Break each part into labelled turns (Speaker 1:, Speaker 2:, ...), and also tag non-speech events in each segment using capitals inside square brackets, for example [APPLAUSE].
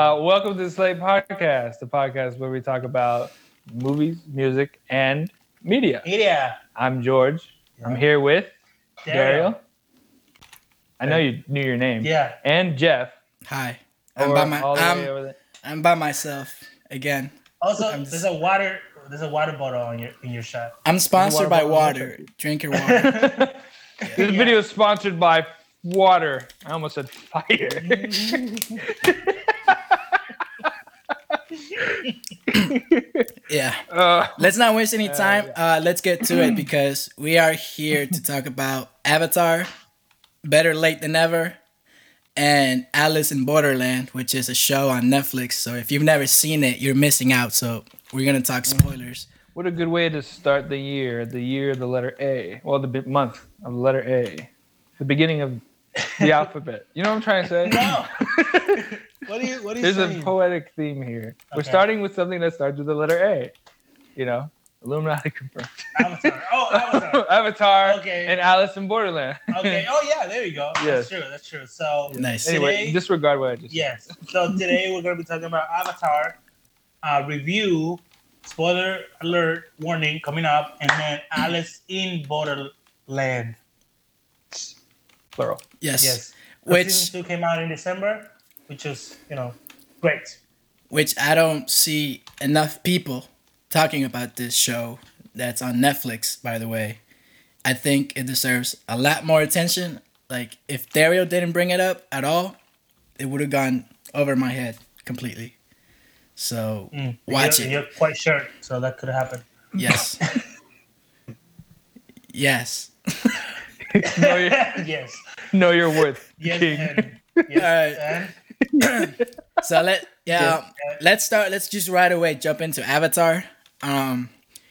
Speaker 1: Uh, welcome to the Slate Podcast, the podcast where we talk about movies, music, and media.
Speaker 2: Media.
Speaker 1: I'm George. I'm here with
Speaker 2: Daryl.
Speaker 1: Daryl. I know you knew your name.
Speaker 2: Yeah.
Speaker 1: And Jeff.
Speaker 3: Hi. I'm
Speaker 1: Or
Speaker 3: by my
Speaker 1: all the way
Speaker 3: I'm,
Speaker 1: there.
Speaker 3: I'm by myself again.
Speaker 2: Also,
Speaker 3: I'm
Speaker 2: there's a water. There's a water bottle on your in your shot.
Speaker 3: I'm sponsored by
Speaker 1: bottle
Speaker 3: water. Drink your water. [LAUGHS] [LAUGHS]
Speaker 1: this
Speaker 2: Yeah.
Speaker 1: video is sponsored by water. I almost said fire. [LAUGHS]
Speaker 3: yeah. [LAUGHS]
Speaker 1: uh,
Speaker 3: Let's not waste any
Speaker 1: Uh,
Speaker 3: time. Uh, let's get to it [CLEARS THROAT] because we are here to talk about Avatar, Better Late Than Ever, and Alice in Borderland, which is a show on Netflix. So if you've never seen it, you're missing out. So we're gonna talk spoilers.
Speaker 1: what a good way to start the year. The year of the letter A. Well, the month of the letter A. The beginning of the [LAUGHS] alphabet. You know what I'm trying to say?
Speaker 2: No. [LAUGHS] what are you? What are you
Speaker 1: There's a poetic theme here. We're starting with something that starts with the letter A. You know, Illuminati confirmed.
Speaker 2: Avatar. Oh, Avatar. [LAUGHS]
Speaker 1: Avatar
Speaker 2: Okay.
Speaker 1: and Alice in Borderland.
Speaker 2: Okay. [LAUGHS] Oh yeah, there you go.
Speaker 1: Yes.
Speaker 2: That's true. That's true. So
Speaker 3: Nice.
Speaker 1: anyway,
Speaker 2: Today-
Speaker 1: disregard what I just
Speaker 2: yes. So today we're gonna be talking about Avatar uh, review. Spoiler alert warning coming up, and then Alice in Borderland.
Speaker 1: Plural.
Speaker 3: Yes.
Speaker 2: Yes.
Speaker 3: Which
Speaker 2: season two came out in December, which is you know great.
Speaker 3: which I don't see enough people talking about this show that's on Netflix, by the way. I think it deserves a lot more attention. Like, if Dario didn't bring it up at all, it would have gone over my head completely. So,
Speaker 2: Mm.
Speaker 3: watch
Speaker 2: you're,
Speaker 3: it.
Speaker 2: You're quite sure, so that could happen.
Speaker 3: Yes. [LAUGHS] yes. [LAUGHS]
Speaker 1: know, your, [LAUGHS]
Speaker 2: yes.
Speaker 1: know your worth.
Speaker 2: Yes.
Speaker 1: King.
Speaker 2: And, yes, and [LAUGHS]
Speaker 3: So let yeah, let's start. Let's just right away jump into Avatar. Um,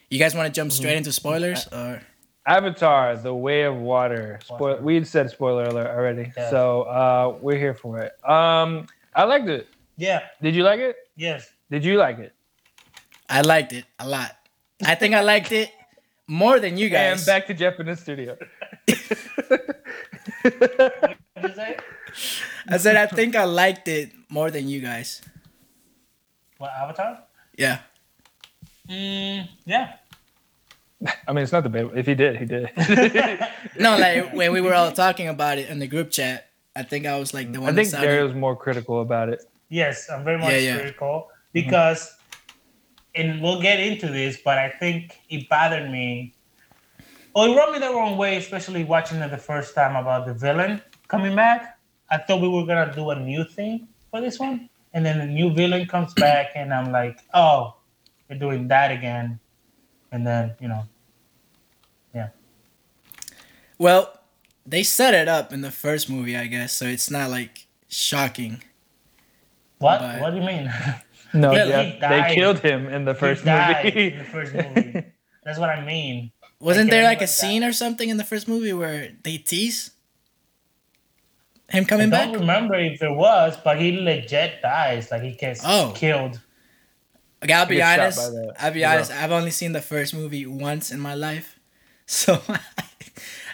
Speaker 3: you guys want to jump straight into spoilers or?
Speaker 1: Avatar: The Way of Water. Spoil- we said spoiler alert already,
Speaker 2: Yeah.
Speaker 1: so uh, we're here for it. Um, I liked it.
Speaker 2: yeah.
Speaker 1: Did you like it?
Speaker 2: Yes.
Speaker 1: Did you like it?
Speaker 3: I liked it a lot. I think I liked it more than you guys.
Speaker 1: And back to Jeff in the studio. [LAUGHS] [LAUGHS]
Speaker 2: What did you say?
Speaker 3: I said I think I liked it more than you guys.
Speaker 2: What Avatar?
Speaker 3: Yeah.
Speaker 2: Mm, yeah.
Speaker 1: I mean, it's not debatable. If he did, he did. [LAUGHS]
Speaker 3: No, like when we were all talking about it in the group chat, I think I was like the one.
Speaker 1: I think
Speaker 3: that sounded-
Speaker 1: Dario's more critical about it.
Speaker 2: Yes, I'm very much
Speaker 3: Yeah, yeah.
Speaker 2: critical because, and we'll get into this, but I think it bothered me. Well, it rubbed me the wrong way, especially watching it the first time about the villain coming back. I thought we were gonna do a new thing for this one, and then the new villain comes back, and I'm like, oh, they're doing that again, and then you know, yeah.
Speaker 3: Well, they set it up in the first movie, I guess, so it's not like shocking.
Speaker 2: what?
Speaker 3: But-
Speaker 2: What do you mean? [LAUGHS]
Speaker 1: No,
Speaker 3: Yeah,
Speaker 1: yeah, they killed him in the first
Speaker 2: He died
Speaker 1: movie.
Speaker 2: in the first movie. [LAUGHS] That's what I mean.
Speaker 3: Wasn't
Speaker 2: Like,
Speaker 3: there like a
Speaker 2: like that.
Speaker 3: scene or something in the first movie where they tease him coming
Speaker 2: I
Speaker 3: coming
Speaker 2: don't remember if there was, but he legit dies. Like he gets
Speaker 3: Oh.
Speaker 2: killed.
Speaker 3: Okay, I'll be honest.
Speaker 1: the-
Speaker 3: I'll be
Speaker 1: the
Speaker 3: honest.
Speaker 1: rock.
Speaker 3: I've only seen the first movie once in my life, [LAUGHS] so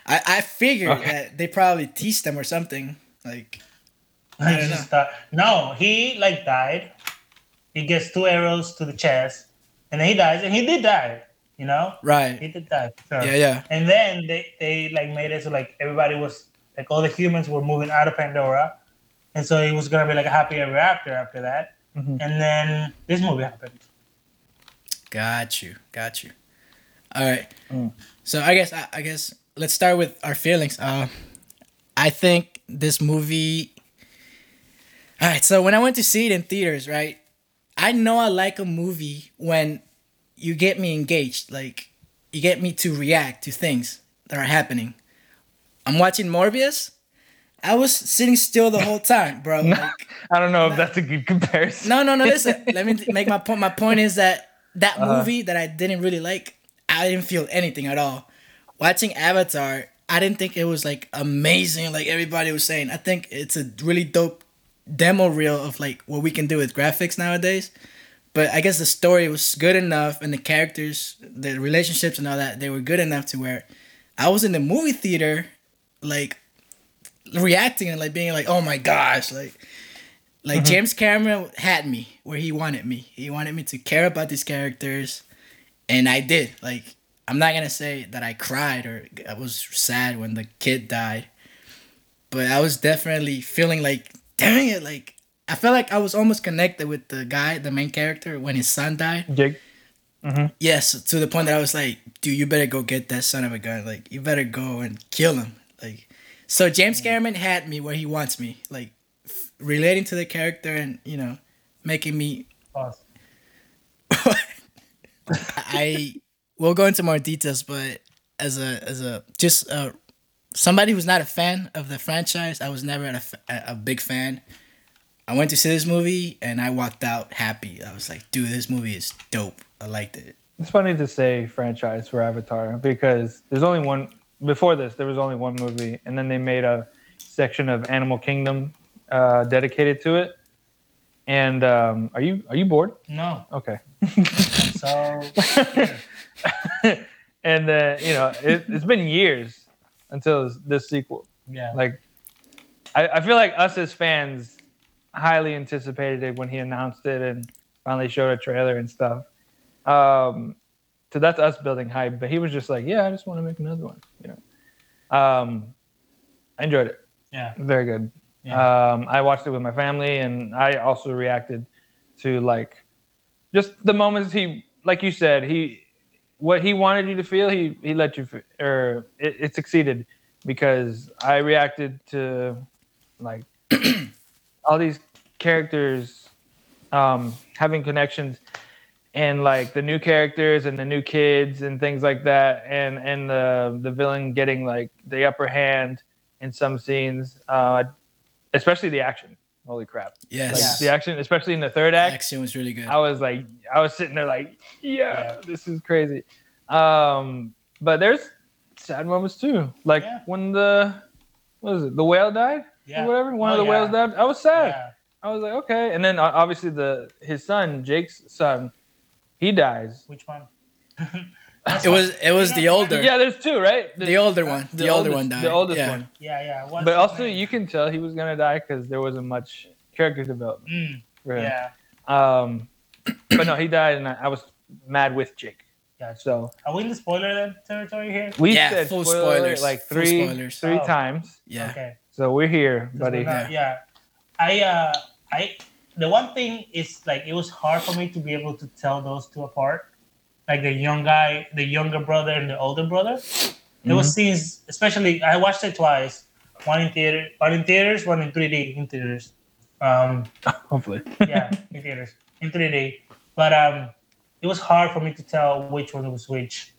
Speaker 3: I I figured
Speaker 1: Okay.
Speaker 3: that they probably teased them or something. Like [LAUGHS]
Speaker 2: I
Speaker 3: don't
Speaker 2: just thought, no, he like died. He gets two arrows to the chest, and then he dies, and he did die. You know,
Speaker 3: right?
Speaker 2: he did die. Sure.
Speaker 3: Yeah, yeah.
Speaker 2: And then they they like made it so like everybody was like all the humans were moving out of Pandora, and so it was gonna be like a happy ever after after that.
Speaker 1: Mhm.
Speaker 2: And then this movie happened.
Speaker 3: Got you. Got you. All right.
Speaker 1: Mm.
Speaker 3: So I guess I, I guess let's start with our feelings. Uh, I think this movie. All right. So when I went to see it in theaters, right, I know I like a movie when you get me engaged. Like you get me to react to things that are happening. I'm watching Morbius. I was sitting still the whole time, bro. [LAUGHS] Like,
Speaker 1: I don't know if that's a good comparison.
Speaker 3: no, no, no. Listen, [LAUGHS] let me make my point. My point is that that
Speaker 1: Uh-huh.
Speaker 3: movie that I didn't really like, I didn't feel anything at all. Watching Avatar, I didn't think it was like amazing, like everybody was saying. I think it's a really dope demo reel of like what we can do with graphics nowadays. But I guess the story was good enough, and the characters, the relationships, and all that, they were good enough to where I was in the movie theater, like reacting and like being like, "Oh my gosh!" Like Like mm-hmm. James Cameron had me where he wanted me. He wanted me to care about these characters, and I did. Like I'm not gonna say that I cried or I was sad when the kid died, but I was definitely feeling like, dang it, like I felt like I was almost connected with the guy, the main character, when his son died.
Speaker 1: Jake. Mm-hmm.
Speaker 3: Yes, to the point that I was like, dude, you better go get that son of a gun. Like, you better go and kill him. Like, so James Cameron had me where he wants me. Like, f- relating to the character and you know, making me.
Speaker 2: Pause. [LAUGHS]
Speaker 3: I we'll go into more details, but as a as a just uh somebody who's not a fan of the franchise, I was never a, a big fan. I went to see this movie and I walked out happy. I was like, dude, this movie is dope. I liked it.
Speaker 1: It's funny to say franchise for Avatar because there's only one. Before this, there was only one movie, and then they made a section of Animal Kingdom uh, dedicated to it. And um, are you are you bored?
Speaker 2: No.
Speaker 1: Okay. [LAUGHS]
Speaker 2: So [LAUGHS]
Speaker 1: and uh, you know, it, it's been years until this, this sequel.
Speaker 2: yeah.
Speaker 1: Like, I, I feel like us as fans highly anticipated it when he announced it and finally showed a trailer and stuff. Um, so that's us building hype. But he was just like, "Yeah, I just want to make another one." You know, um, I enjoyed it.
Speaker 2: yeah.
Speaker 1: Very good.
Speaker 2: Yeah.
Speaker 1: Um, I watched it with my family, and I also reacted to like just the moments he, like you said, he what he wanted you to feel, he he let you, or it, it succeeded because I reacted to like [CLEARS THROAT] all these characters um, having connections and like the new characters and the new kids and things like that and and the the villain getting like the upper hand in some scenes uh especially the action holy crap like
Speaker 3: Yes.
Speaker 1: the action especially in the third act
Speaker 3: The
Speaker 1: act
Speaker 3: action was really good.
Speaker 1: i was like i was sitting there like yeah,
Speaker 2: Yeah.
Speaker 1: this is crazy um but there's sad moments too like
Speaker 2: Yeah.
Speaker 1: when the what was it the whale died
Speaker 2: Yeah.
Speaker 1: or whatever one
Speaker 2: Oh,
Speaker 1: of the whales died i was sad
Speaker 2: Yeah.
Speaker 1: I was like, okay. And then obviously the his son, Jake's son, he dies.
Speaker 2: Which one? [LAUGHS]
Speaker 3: It was it was the older
Speaker 1: Yeah, there's two, right?
Speaker 3: the older one. The, older
Speaker 1: oldest-
Speaker 3: one died.
Speaker 1: The oldest
Speaker 3: yeah.
Speaker 1: one.
Speaker 2: Yeah, yeah. What's
Speaker 1: But also,
Speaker 2: name?
Speaker 1: you can tell he was gonna die because there wasn't much character development.
Speaker 2: Mm,
Speaker 1: For him.
Speaker 2: yeah.
Speaker 1: Um, but no, he died, and I, I was mad with Jake.
Speaker 2: Gotcha.
Speaker 1: So
Speaker 2: Are we in the spoiler territory here?
Speaker 1: we
Speaker 3: Yeah,
Speaker 1: said
Speaker 3: full
Speaker 1: spoiler
Speaker 3: spoilers.
Speaker 1: like
Speaker 3: Full
Speaker 1: three
Speaker 3: spoilers.
Speaker 1: three
Speaker 2: Oh.
Speaker 1: times.
Speaker 3: Yeah.
Speaker 2: Okay.
Speaker 1: So we're here, buddy.
Speaker 2: we're not- yeah. I uh I the one thing is like it was hard for me to be able to tell those two apart. Like the young guy, the younger brother and the older brother. There was scenes, especially I watched it twice. One in theater, one in theaters, one in 3D in theaters. Um, [LAUGHS]
Speaker 1: Hopefully. [LAUGHS]
Speaker 2: yeah, in theaters in 3D. But um, it was hard for me to tell which one was which.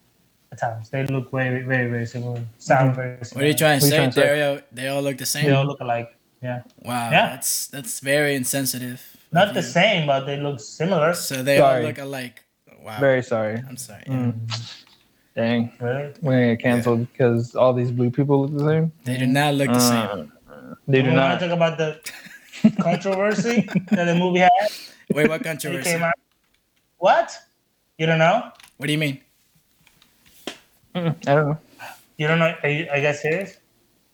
Speaker 2: At times, they look very, very, very similar. Sound very similar.
Speaker 3: What are you trying to say?
Speaker 1: you trying to say?
Speaker 3: They all they all look the same.
Speaker 2: They all look alike. Yeah,
Speaker 3: Wow,
Speaker 2: Yeah.
Speaker 3: that's that's very insensitive.
Speaker 2: not the
Speaker 3: you.
Speaker 2: same, but they look similar.
Speaker 3: So they
Speaker 1: Sorry.
Speaker 3: all look alike. Wow.
Speaker 1: Very sorry.
Speaker 3: I'm sorry.
Speaker 1: Mm. Dang,
Speaker 2: Really?
Speaker 1: we're gonna get canceled because all these blue people look the same.
Speaker 3: They do not look the same.
Speaker 1: Uh, they do
Speaker 2: you want
Speaker 1: not.
Speaker 2: to talk about the controversy that the movie had?
Speaker 3: Wait, what controversy?
Speaker 2: came out. What? You don't know?
Speaker 3: What do you mean?
Speaker 1: Mm, I don't know.
Speaker 2: You don't know? Are you, are you guys serious?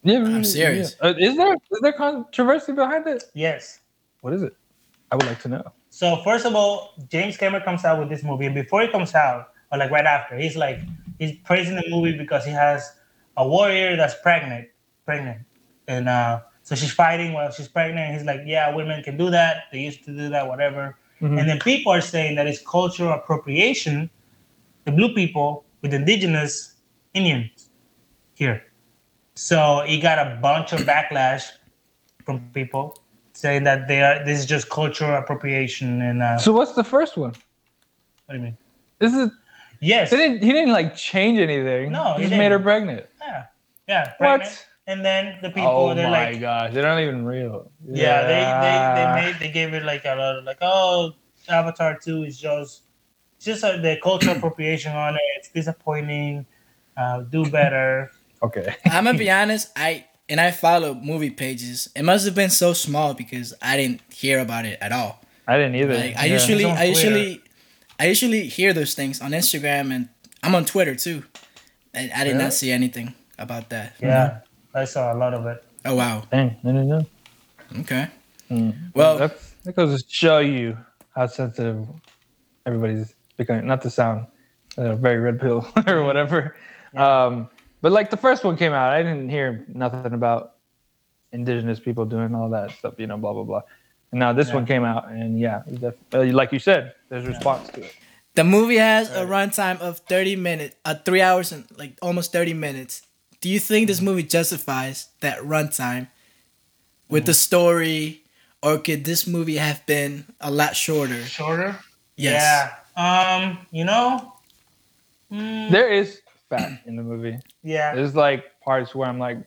Speaker 1: Yeah,
Speaker 3: I'm
Speaker 1: really,
Speaker 3: serious.
Speaker 1: yeah. Uh, is there is there controversy behind it?
Speaker 2: Yes.
Speaker 1: What is it? I would like to know.
Speaker 2: So first of all, James Cameron comes out with this movie, and before he comes out, or like right after, he's like he's praising the movie because he has a warrior that's pregnant, pregnant, and uh, so she's fighting while she's pregnant. And he's like, yeah, women can do that. They used to do that, whatever.
Speaker 1: Mhm.
Speaker 2: And then people are saying that it's cultural appropriation. The blue people with indigenous Indians here. So he got a bunch of backlash from people saying that they are this is just cultural appropriation and uh,
Speaker 1: So what's the first one?
Speaker 2: what do you mean?
Speaker 1: This is
Speaker 2: Yes.
Speaker 1: didn't he didn't like change anything.
Speaker 2: No,
Speaker 1: he
Speaker 2: he
Speaker 1: just made her pregnant.
Speaker 2: Yeah. Yeah.
Speaker 1: What?
Speaker 2: And then the people
Speaker 1: oh
Speaker 2: they're like, Oh my
Speaker 1: gosh, they're not even real.
Speaker 2: yeah, they, they they made they gave it like a lot of like oh Avatar two is just just uh, the cultural appropriation on it. It's disappointing. Uh, do better.
Speaker 1: Okay. [LAUGHS]
Speaker 3: I'm gonna be [LAUGHS] honest. I and I follow movie pages. It must have been so small because I didn't hear about it at all.
Speaker 1: I didn't either.
Speaker 3: Like I
Speaker 1: Yeah.
Speaker 3: usually, I usually, I usually hear those things on Instagram and I'm on Twitter too. And I did
Speaker 1: Really?
Speaker 3: not see anything about that.
Speaker 2: Yeah. I saw a lot of it.
Speaker 3: Oh wow.
Speaker 1: Dang, I didn't know.
Speaker 3: Okay. Well,
Speaker 1: That's, that goes to show you how sensitive everybody's becoming. Not to sound uh, very red pill [LAUGHS] or whatever. Um, but like the first one came out, I didn't hear nothing about indigenous people doing all that stuff, you know, blah blah blah. And now this
Speaker 2: Yeah.
Speaker 1: one came out, and yeah, def- uh, like you said, there's response to it.
Speaker 3: the movie has a runtime of 30 minutes, uh, three hours and like almost 30 minutes. Do you think this movie justifies that runtime with the story, or could this movie have been a lot shorter?
Speaker 2: Shorter.
Speaker 3: Yes.
Speaker 2: Yeah. Um. You know. Mm,
Speaker 1: There is in the movie.
Speaker 2: yeah.
Speaker 1: There's like parts where I'm like,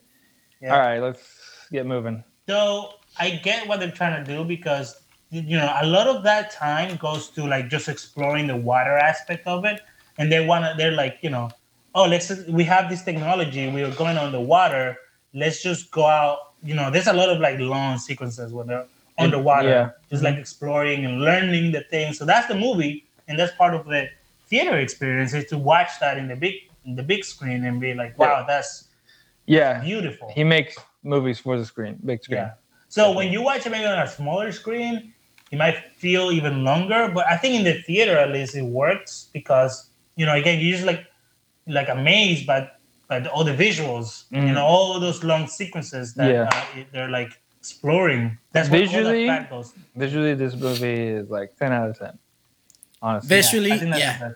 Speaker 2: Yeah.
Speaker 1: all right, let's get moving.
Speaker 2: Though I get what they're trying to do because you know a lot of that time goes to like just exploring the water aspect of it, and they want to. They're like, you know, oh, let's. We have this technology. We are going on the water. Let's just go out. You know, there's a lot of like long sequences when they're underwater,
Speaker 1: yeah.
Speaker 2: just like mm-hmm. exploring and learning the things. So that's the movie, and that's part of the theater experience is to watch that in the big the big screen and be like, wow, that's
Speaker 1: Yeah,
Speaker 2: beautiful.
Speaker 1: he makes movies for the screen, big screen.
Speaker 2: Yeah. So when you watch it maybe on a smaller screen, it might feel even longer. But I think in the theater at least it works because you know again you're just like like amazed by by the, all the visuals. You
Speaker 1: Mhm.
Speaker 2: know all those long sequences that
Speaker 1: Yeah.
Speaker 2: uh, they're like exploring. That's
Speaker 1: Visually-
Speaker 2: that.
Speaker 1: Visually, this movie is like 10 out of 10. Honestly.
Speaker 3: Visually,
Speaker 2: I
Speaker 3: yeah.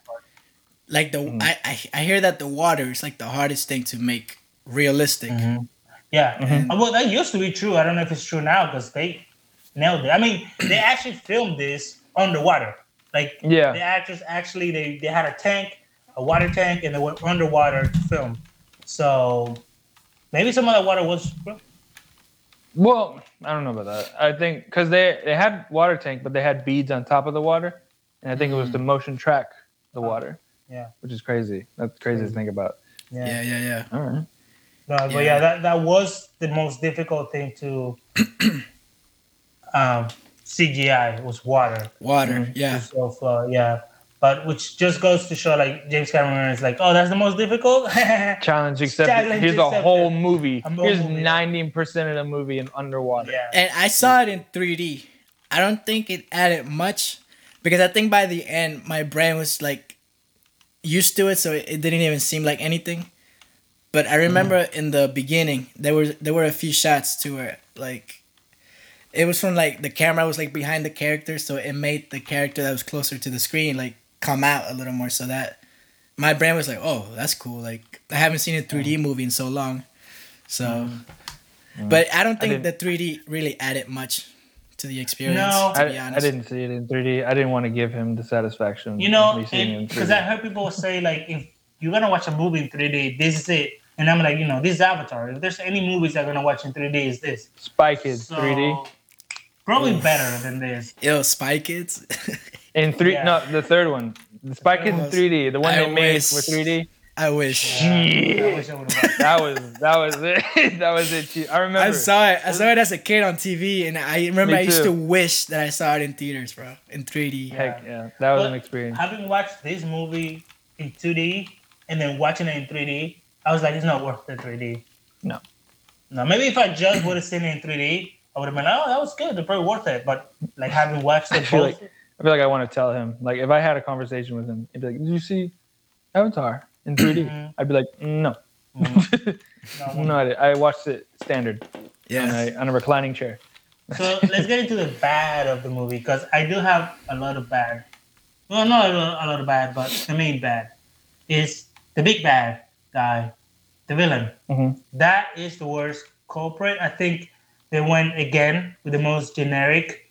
Speaker 2: The best part.
Speaker 3: Like the
Speaker 1: Mm.
Speaker 3: I, I I hear that the water is like the hardest thing to make realistic.
Speaker 2: Mhm. Yeah.
Speaker 1: Mhm.
Speaker 2: Uh, Well, that used to be true. I don't know if it's true now because they nailed it. I mean, they [CLEARS THROAT] actually filmed this underwater. Like
Speaker 1: Yeah.
Speaker 2: the actors actually they, they had a tank, a water tank, and they went underwater to film. So maybe some of that water was
Speaker 1: Well, I don't know about that. I think because they, they had water tank, but they had beads on top of the water. And I think it was to motion track the water,
Speaker 2: yeah.
Speaker 1: which is crazy. That's crazy to think about.
Speaker 2: Yeah.
Speaker 3: Yeah, yeah, yeah.
Speaker 1: All right.
Speaker 2: No, but
Speaker 3: Yeah.
Speaker 2: yeah, that, that was the most difficult thing to [CLEARS THROAT] um, CGI was water.
Speaker 3: Water.
Speaker 1: Mhm.
Speaker 3: Yeah.
Speaker 2: So uh, yeah. But which just goes to show like James Cameron is like, oh, that's the most difficult. [LAUGHS]
Speaker 1: Challenge Except
Speaker 2: Challenge
Speaker 1: Here's a whole movie.
Speaker 2: A
Speaker 1: here's
Speaker 2: ninety
Speaker 1: percent of the movie in underwater.
Speaker 2: yeah.
Speaker 3: And I saw it in 3D. I don't think it added much because I think by the end my brain was like used to it, so it, didn't even seem like anything. But I remember mm. in the beginning there were there were a few shots to where like it was from like the camera was like behind the character, so it made the character that was closer to the screen like come out a little more, so that my brain was like, oh, that's cool. Like I haven't seen a 3D mm. movie in so long, so. Mm. But I don't think the 3D really added much to the experience.
Speaker 2: No.
Speaker 3: to be
Speaker 1: I, I didn't see it in 3D. I didn't want to give him the satisfaction.
Speaker 2: You know,
Speaker 1: me seeing it in
Speaker 2: because I heard people say like, if you're gonna watch a movie in 3D, this is it. And I'm like, you know, this is Avatar. If there's any movies I'm gonna watch in 3D, is this.
Speaker 1: Spy Kids
Speaker 2: So,
Speaker 1: 3D.
Speaker 2: Probably
Speaker 3: Oof.
Speaker 2: better than this.
Speaker 3: Yo, Spy Kids.
Speaker 1: In three,
Speaker 2: Yeah.
Speaker 1: no, the third one, the Spy Kids in 3D, the one
Speaker 3: I
Speaker 1: they made
Speaker 3: wish-
Speaker 1: for 3D.
Speaker 3: I wish.
Speaker 2: Yeah, I wish I.
Speaker 1: That was that was it. [LAUGHS] that was it. I remember.
Speaker 3: I saw it. I saw it as a kid on TV, and I remember I used to wish that I saw it in theaters, bro, in 3D.
Speaker 1: Heck yeah, that was
Speaker 2: But
Speaker 1: an experience.
Speaker 2: Having watched this movie in 2D and then watching it in 3D, I was like, it's not worth the 3D.
Speaker 1: No.
Speaker 2: No, maybe if I just would have seen it in 3D, I would have been like, oh, that was good. They're probably worth it. But like having watched [LAUGHS]
Speaker 1: I
Speaker 2: it
Speaker 1: feel
Speaker 2: both,
Speaker 1: I feel like I want to tell him. Like if I had a conversation with him, he'd be like, "Did you see Avatar in 3D?"
Speaker 2: Mhm.
Speaker 1: I'd be like, "No,
Speaker 2: no, [LAUGHS]
Speaker 1: no, I. I watched it standard
Speaker 3: Yeah.
Speaker 1: a, on a reclining chair."
Speaker 2: So let's get into the bad of the movie because I do have a lot of bad. Well, not a lot, of bad, but the main bad is the big bad guy, the villain.
Speaker 1: Mhm.
Speaker 2: That is the worst culprit. I think they went again with the most generic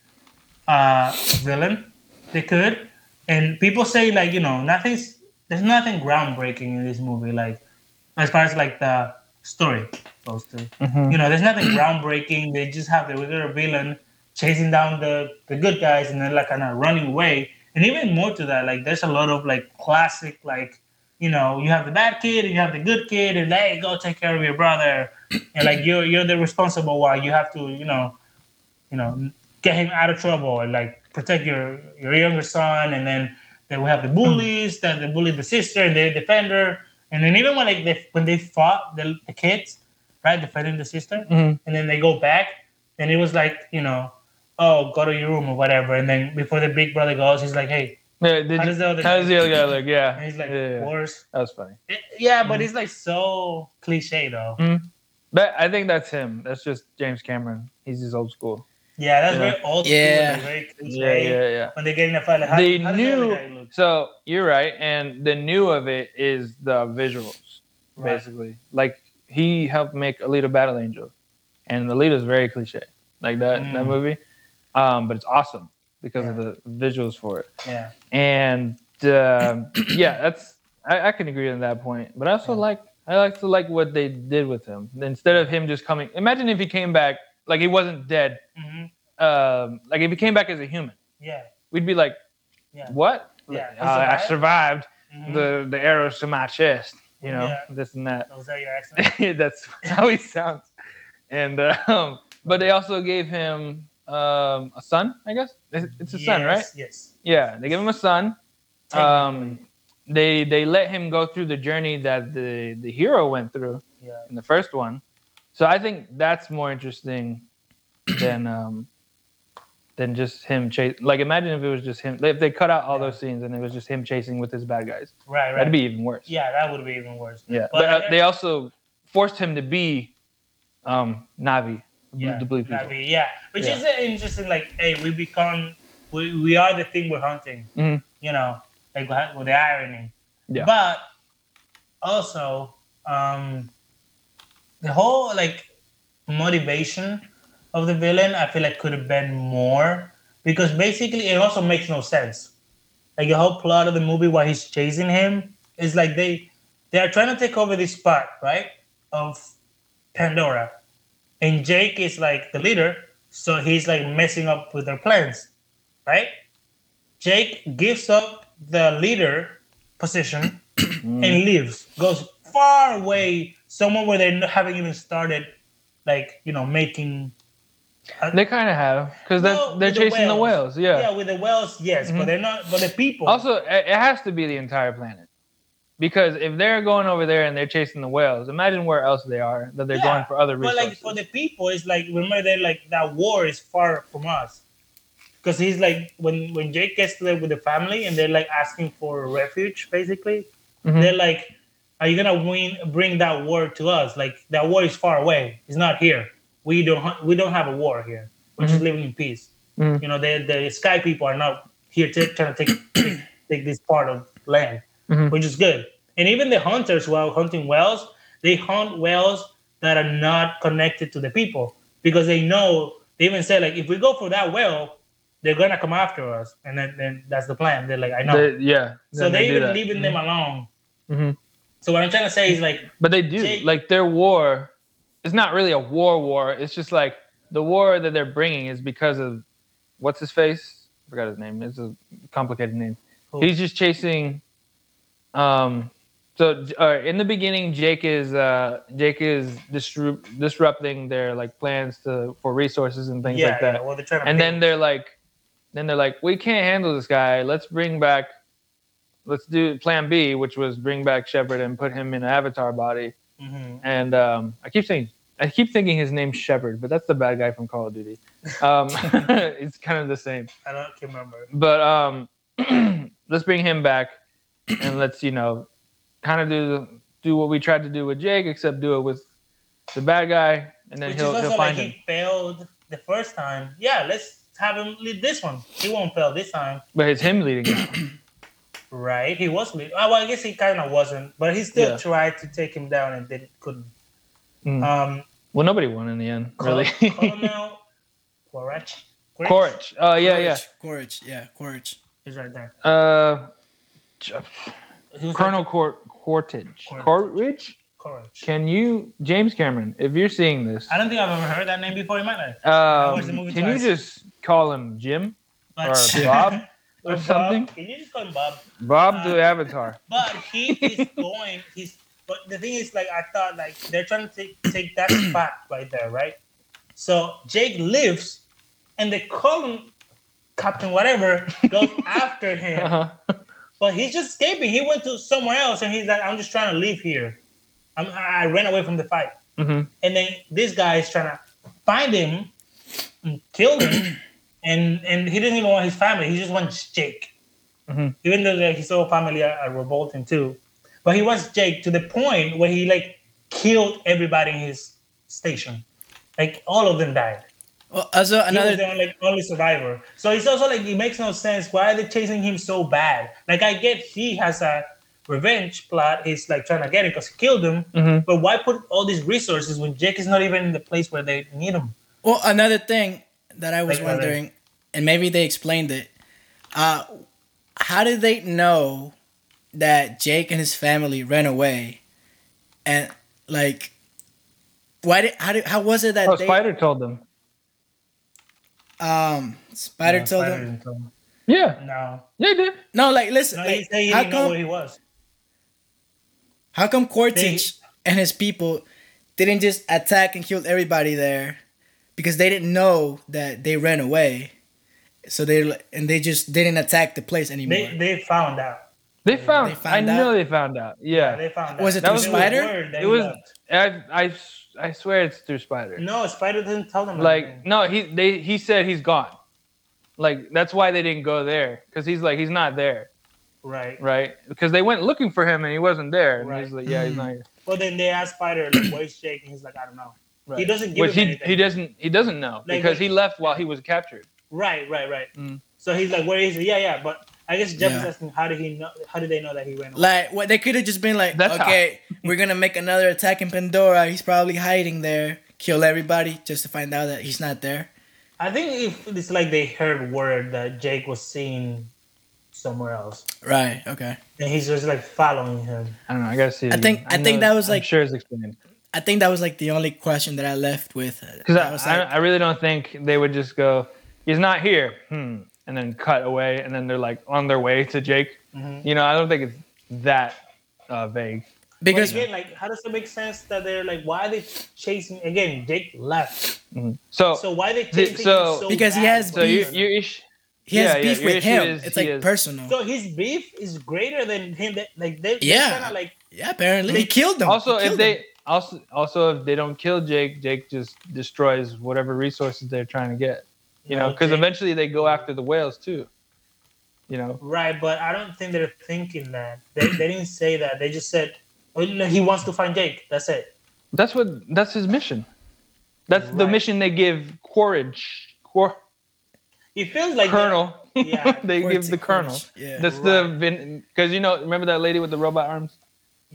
Speaker 2: uh, villain they could, and people say like you know nothing's there's nothing groundbreaking in this movie like as far as like the story goes to
Speaker 1: Mhm.
Speaker 2: you know, there's nothing groundbreaking. They just have the regular villain chasing down the, the good guys and then like kind of running away. And even more to that, like there's a lot of like classic, like, you know, you have the bad kid and you have the good kid and hey, go take care of your brother. And like you're you're the responsible one. You have to, you know, you know, get him out of trouble and like protect your your younger son. And then then we have the bullies that they bully the sister and they defend her. And then even when like they when they fought the, the kids, right, defending the sister,
Speaker 1: Mhm.
Speaker 2: and then they go back, and it was like you know, "Oh, go to your room or whatever," and then before the big brother goes, he's like, "Hey,"
Speaker 1: Yeah, did
Speaker 2: How does the other
Speaker 1: how does
Speaker 2: guy-
Speaker 1: the other guy look? Yeah,
Speaker 2: and he's like,
Speaker 1: yeah, yeah.
Speaker 2: "Worse."
Speaker 1: that was funny.
Speaker 2: It- yeah, but
Speaker 1: Mhm.
Speaker 2: it's like so cliche though.
Speaker 1: But I think that's him. That's just James Cameron. He's just old school.
Speaker 2: Yeah, that's
Speaker 1: Yeah.
Speaker 2: very old
Speaker 3: Yeah.
Speaker 2: school. Like very
Speaker 1: Yeah,
Speaker 2: cliche.
Speaker 1: yeah, yeah.
Speaker 2: When they get in a fight, like, how,
Speaker 1: the
Speaker 2: how does the
Speaker 1: new
Speaker 2: guy look?
Speaker 1: so you're right and the new of it is the visuals
Speaker 2: Right.
Speaker 1: basically like he helped make alita battle angel and Alita is very cliche like that that
Speaker 2: Mm.
Speaker 1: movie um but it's awesome because of the visuals for it
Speaker 2: Yeah.
Speaker 1: and um, [COUGHS] yeah that's I, I can agree on that point but i also
Speaker 2: Yeah.
Speaker 1: like i like to like what they did with him instead of him just coming imagine if he came back like he wasn't dead
Speaker 2: hmm
Speaker 1: um like if he came back as a human
Speaker 2: Yeah.
Speaker 1: we'd be like
Speaker 2: Yeah.
Speaker 1: what
Speaker 2: Yeah,
Speaker 1: Uh, I
Speaker 2: survived? Mhm.
Speaker 1: the the arrows to my chest, you know,
Speaker 2: Yeah.
Speaker 1: this and that.
Speaker 2: Was that your accent? [LAUGHS]
Speaker 1: That's [LAUGHS] how he sounds. And um, but they also gave him um, a son, I guess. It's a son, right?
Speaker 2: Yes, Yes.
Speaker 1: Yeah, they gave him a son. Um, they they let him go through the journey that the the hero went through
Speaker 2: Yeah.
Speaker 1: in the first one. So I think that's more interesting than um than just him chase. Like imagine if it was just him. If they cut out all those scenes and it was just him chasing with his bad guys,
Speaker 2: Right. Right.
Speaker 1: that'd be even worse.
Speaker 2: yeah, that would be even worse.
Speaker 1: Yeah,
Speaker 2: But
Speaker 1: but, uh, they also forced him to be um Na'vi,
Speaker 2: Yeah.
Speaker 1: the blue people.
Speaker 2: That'd yeah. Which
Speaker 1: Yeah.
Speaker 2: is uh, interesting. Like, hey, we become, we, we are the thing we're hunting.
Speaker 1: Mhm.
Speaker 2: You know, like with the irony.
Speaker 1: Yeah.
Speaker 2: But also, um, the whole like motivation of the villain, I feel like could have been more because basically it also makes no sense. Like the whole plot of the movie, while he's chasing him, is like they they are trying to take over this spot, right, of Pandora, and Jake is like the leader, so he's like messing up with their plans, right? Jake gives up the leader position [COUGHS]
Speaker 1: Mm.
Speaker 2: and leaves, goes far away, somewhere where they haven't even started, like you know, making.
Speaker 1: They kind of have because
Speaker 2: No,
Speaker 1: they're, they're
Speaker 2: with the
Speaker 1: chasing the
Speaker 2: whales.
Speaker 1: whales. Yeah.
Speaker 2: Yeah, with the whales, yes,
Speaker 1: Mhm.
Speaker 2: but they're not. But the people.
Speaker 1: Also, it has to be the entire planet because if they're going over there and they're chasing the whales, imagine where else they are that they're
Speaker 2: Yeah,
Speaker 1: going for other
Speaker 2: But like for the people, it's like remember they're like that war is far from us. Because he's like when when Jake gets there with the family and they're like asking for refuge, basically,
Speaker 1: Mhm.
Speaker 2: they're like, "Are you gonna win? Bring that war to us? Like that war is far away. It's not here. We don't we don't have a war here. We're just living in peace.
Speaker 1: Mhm.
Speaker 2: You know, the the sky people are not here to trying to take [COUGHS] take, this part of land,
Speaker 1: Mhm.
Speaker 2: which is good. And even the hunters, while hunting whales, they hunt whales that are not connected to the people because they know they even say like if we go for that whale they're gonna come after us and then, then that's the plan they're like i know
Speaker 1: They- yeah.
Speaker 2: so they,
Speaker 1: do
Speaker 2: even leaving them alone
Speaker 1: Mhm.
Speaker 2: So what i'm trying to say is like
Speaker 1: But they do
Speaker 2: Jake-
Speaker 1: like their war. It's not really a war. War. It's just like the war that they're bringing is because of what's his face. I forgot his name. It's a complicated name.
Speaker 2: Who?
Speaker 1: He's just chasing. Um. So uh, in the beginning, Jake is uh, Jake is disru- disrupting their like plans to for resources and things
Speaker 2: yeah,
Speaker 1: like that.
Speaker 2: yeah well they're trying to
Speaker 1: and
Speaker 2: pick-
Speaker 1: then they're like then they're like we can't handle this guy let's bring back let's do plan b which was bring back Shepherd and put him in an avatar body.
Speaker 2: Mhm.
Speaker 1: and um, i keep saying i keep thinking his name's Shepherd but that's the bad guy from call of duty. Um, [LAUGHS] [LAUGHS] it's kind of the same.
Speaker 2: I don't remember.
Speaker 1: But um, [CLEARS THROAT] let's bring him back and let's you know kind of do do what we tried to do with jake except do it with the bad guy and then
Speaker 2: which
Speaker 1: he'll,
Speaker 2: is
Speaker 1: he'll
Speaker 2: also like
Speaker 1: find him.
Speaker 2: he failed the first time. Yeah let's have him lead this one. He won't fail this time.
Speaker 1: But it's him leading it. [CLEARS THROAT]
Speaker 2: right he was lead- oh, well i guess he kind of wasn't but he still
Speaker 1: Yeah.
Speaker 2: tried to take him down and didn't couldn't
Speaker 1: Mm.
Speaker 2: um
Speaker 1: well nobody won in the end
Speaker 2: Col-
Speaker 1: really
Speaker 2: colonel [LAUGHS] Quaritch.
Speaker 1: Quaritch. Oh yeah, yeah.
Speaker 3: Quaritch, yeah, Quaritch.
Speaker 2: He's right there.
Speaker 1: Uh, J-
Speaker 2: He was
Speaker 1: Colonel Court Quartage.
Speaker 2: Quaritch.
Speaker 1: Quartridge.
Speaker 2: Quaritch.
Speaker 1: Can you, James Cameron, if you're seeing this,
Speaker 2: I don't think I've ever heard that name before in my life.
Speaker 1: um,
Speaker 2: watched the movie
Speaker 1: can
Speaker 2: twice.
Speaker 1: you just call him Jim
Speaker 2: But
Speaker 1: or [LAUGHS] Bob or
Speaker 2: Bob.
Speaker 1: something?
Speaker 2: Can you just call him Bob?
Speaker 1: Bob
Speaker 2: Uh,
Speaker 1: the Avatar. [LAUGHS]
Speaker 2: But he is going. He's. But the thing is, like, I thought, like, they're trying to take, take that [CLEARS THROAT] spot right there, right? So Jake lives, and they call him Captain Whatever goes [LAUGHS] after him,
Speaker 1: Uh-huh.
Speaker 2: but he's just escaping. He went to somewhere else, and he's like, "I'm just trying to leave here. I'm, I ran away from the fight."
Speaker 1: hmm
Speaker 2: And then this guy is trying to find him and kill him, [CLEARS THROAT] and and he didn't even want his family. He just wants Jake.
Speaker 1: Mhm.
Speaker 2: Even though like, his whole family are, are revolting too, but he wants Jake to the point where he like killed everybody in his station. Like all of them died.
Speaker 3: Well, also
Speaker 2: He was
Speaker 3: another
Speaker 2: the only, only survivor. So it's also like it makes no sense. Why are they chasing him so bad? Like I get he has a revenge plot. He's like trying to get him because he killed him.
Speaker 1: Mhm.
Speaker 2: But why put all these resources when Jake is not even in the place where they need him?
Speaker 3: Well, another thing that I was
Speaker 2: Like,
Speaker 3: wondering, and maybe they explained it. Uh, how did they know that Jake and his family ran away, and like, why did how did how was it that
Speaker 1: Oh,
Speaker 3: they
Speaker 1: Spider told them.
Speaker 3: um Spider
Speaker 2: No,
Speaker 3: told
Speaker 2: Spider
Speaker 3: them
Speaker 2: didn't.
Speaker 1: Yeah,
Speaker 2: No,
Speaker 1: yeah, he did.
Speaker 3: no like listen
Speaker 2: no, he
Speaker 3: like,
Speaker 2: said he
Speaker 3: how
Speaker 2: didn't know
Speaker 3: come
Speaker 2: where he was.
Speaker 3: how come Quaritch and his people didn't just attack and kill everybody there because they didn't know that they ran away. So they and they just didn't attack the place anymore.
Speaker 2: They they found out.
Speaker 1: They found.
Speaker 3: They found
Speaker 1: I know they found out. Yeah,
Speaker 2: They found out.
Speaker 3: Was it
Speaker 1: That
Speaker 3: through
Speaker 1: was
Speaker 3: Spider?
Speaker 1: it was. I, I I swear it's through Spider.
Speaker 2: No, Spider didn't tell them.
Speaker 1: Like
Speaker 2: anything.
Speaker 1: no, he they he said he's gone. Like that's why they didn't go there because he's like he's not there,
Speaker 2: right.
Speaker 1: right? Because they went looking for him and he wasn't there. And
Speaker 2: Right.
Speaker 1: he's like, yeah, he's not mm-hmm. here.
Speaker 2: Well, then they asked Spider, like, "Where's Jake?" And he's like, "I don't know." He doesn't give
Speaker 1: Which
Speaker 2: him
Speaker 1: he
Speaker 2: anything.
Speaker 1: he doesn't he doesn't know
Speaker 2: Like,
Speaker 1: because he left while he was captured.
Speaker 2: Right, right, right.
Speaker 1: Mm.
Speaker 2: So he's like, "Where is he?" Yeah, yeah. But I guess Jeff is asking, "How did he know? How did they know that he went?" away?"
Speaker 3: Like what they could have just been like,
Speaker 1: That's
Speaker 3: okay, [LAUGHS] we're gonna make another attack in Pandora. He's probably hiding there. Kill everybody just to find out that he's not there.
Speaker 2: I think if it's like they heard word that Jake was seen somewhere else,
Speaker 3: Right. Okay.
Speaker 2: and he's just like following him.
Speaker 1: I don't know. I gotta see.
Speaker 3: I think-
Speaker 1: again.
Speaker 3: I think
Speaker 1: know-
Speaker 3: that was
Speaker 1: I'm
Speaker 3: like-
Speaker 1: sure it's explained
Speaker 3: I think that was like the only question that I left with.
Speaker 1: because
Speaker 3: I
Speaker 1: I,
Speaker 3: was
Speaker 1: I, I really don't think they would just go, he's not here, hmm, and then cut away, and then they're like on their way to Jake.
Speaker 2: Mhm.
Speaker 1: You know, I don't think it's that uh, vague.
Speaker 3: because
Speaker 2: but again, like, how does it make sense that they're like, why are they chasing? Again, Jake left,
Speaker 1: So,
Speaker 2: so why are they
Speaker 1: The-
Speaker 2: chasing
Speaker 1: so-
Speaker 2: him so
Speaker 3: Because he
Speaker 2: bad?
Speaker 3: has
Speaker 1: so you
Speaker 3: beef.
Speaker 1: you ish.
Speaker 3: he has
Speaker 1: yeah, yeah,
Speaker 3: beef
Speaker 1: your
Speaker 3: with him.
Speaker 1: is
Speaker 3: it's like
Speaker 1: is-
Speaker 3: personal.
Speaker 2: So his beef is greater than him. That like they
Speaker 3: Yeah.
Speaker 2: kind of like
Speaker 3: yeah, apparently he killed them.
Speaker 1: Also,
Speaker 3: He
Speaker 1: if they
Speaker 3: them.
Speaker 1: Also also if they don't kill Jake, Jake just destroys whatever resources they're trying to get. You know, because eventually they go after the whales too. You know,
Speaker 2: right, but I don't think they're thinking that. They, they didn't say that. They just said oh, he wants to find Jake. That's it.
Speaker 1: that's what that's his mission. That's the mission they give Quaritch, Quar,
Speaker 2: It feels like
Speaker 1: Colonel.
Speaker 2: Yeah. [LAUGHS]
Speaker 1: they give
Speaker 3: Quaritch-
Speaker 1: the Colonel.
Speaker 3: Yeah.
Speaker 1: That's the because you know remember that lady with the robot arms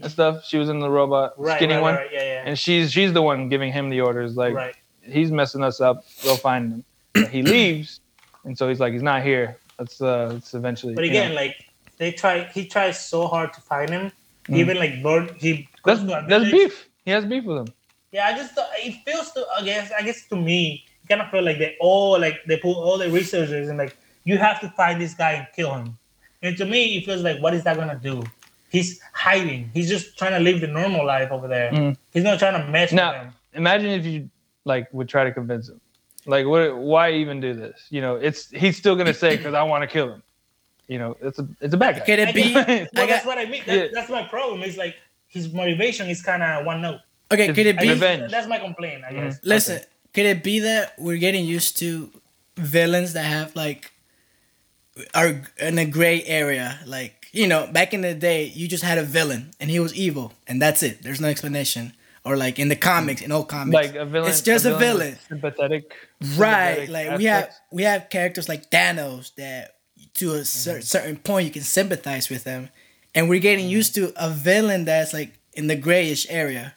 Speaker 1: and stuff. She was in the robot
Speaker 2: right,
Speaker 1: skinny
Speaker 2: right,
Speaker 1: one,
Speaker 2: right, yeah, yeah.
Speaker 1: and she's she's the one giving him the orders. Like he's messing us up. Go find him. But he [CLEARS THROAT] leaves, and so he's like he's not here. Let's uh let's eventually.
Speaker 2: But
Speaker 1: you
Speaker 2: again,
Speaker 1: know.
Speaker 2: like they try, he tries so hard to find him.
Speaker 1: Mm.
Speaker 2: Even like Bird, he
Speaker 1: that's that's beef. He has beef with him.
Speaker 2: Yeah, I just it feels to I guess I guess to me, it kind of feel like they all like they put all the researchers and like you have to find this guy and kill him. And to me, it feels like what is that gonna do? He's hiding. He's just trying to live the normal life over there.
Speaker 1: Mm.
Speaker 2: He's not trying to mess
Speaker 1: Now-
Speaker 2: with them.
Speaker 1: Imagine if you like would try to convince him. Like what? Why even do this? You know, it's he's still gonna say because I want to kill him. You know, it's a it's a bad guy.
Speaker 3: Could it be? [LAUGHS]
Speaker 2: Well,
Speaker 3: I
Speaker 2: that's what I mean. That,
Speaker 1: Yeah.
Speaker 2: That's my problem. It's like his motivation is kind of one note.
Speaker 3: okay, could it be?
Speaker 2: guess
Speaker 1: Revenge.
Speaker 2: That's my complaint. I
Speaker 1: Mhm.
Speaker 2: guess.
Speaker 3: Listen, could it be that we're getting used to villains that have like are in a gray area? Like you know, back in the day, you just had a villain and he was evil, and that's it. There's no explanation. Or like in the comics, in old comics,
Speaker 1: like a villain.
Speaker 3: It's just a
Speaker 1: with
Speaker 3: villain.
Speaker 1: Sympathetic.
Speaker 3: right?
Speaker 1: sympathetic
Speaker 3: Like we have we have characters like Thanos that to a mm-hmm. cer- certain point you can sympathize with them, and we're getting mm-hmm. used to a villain that's like in the grayish area,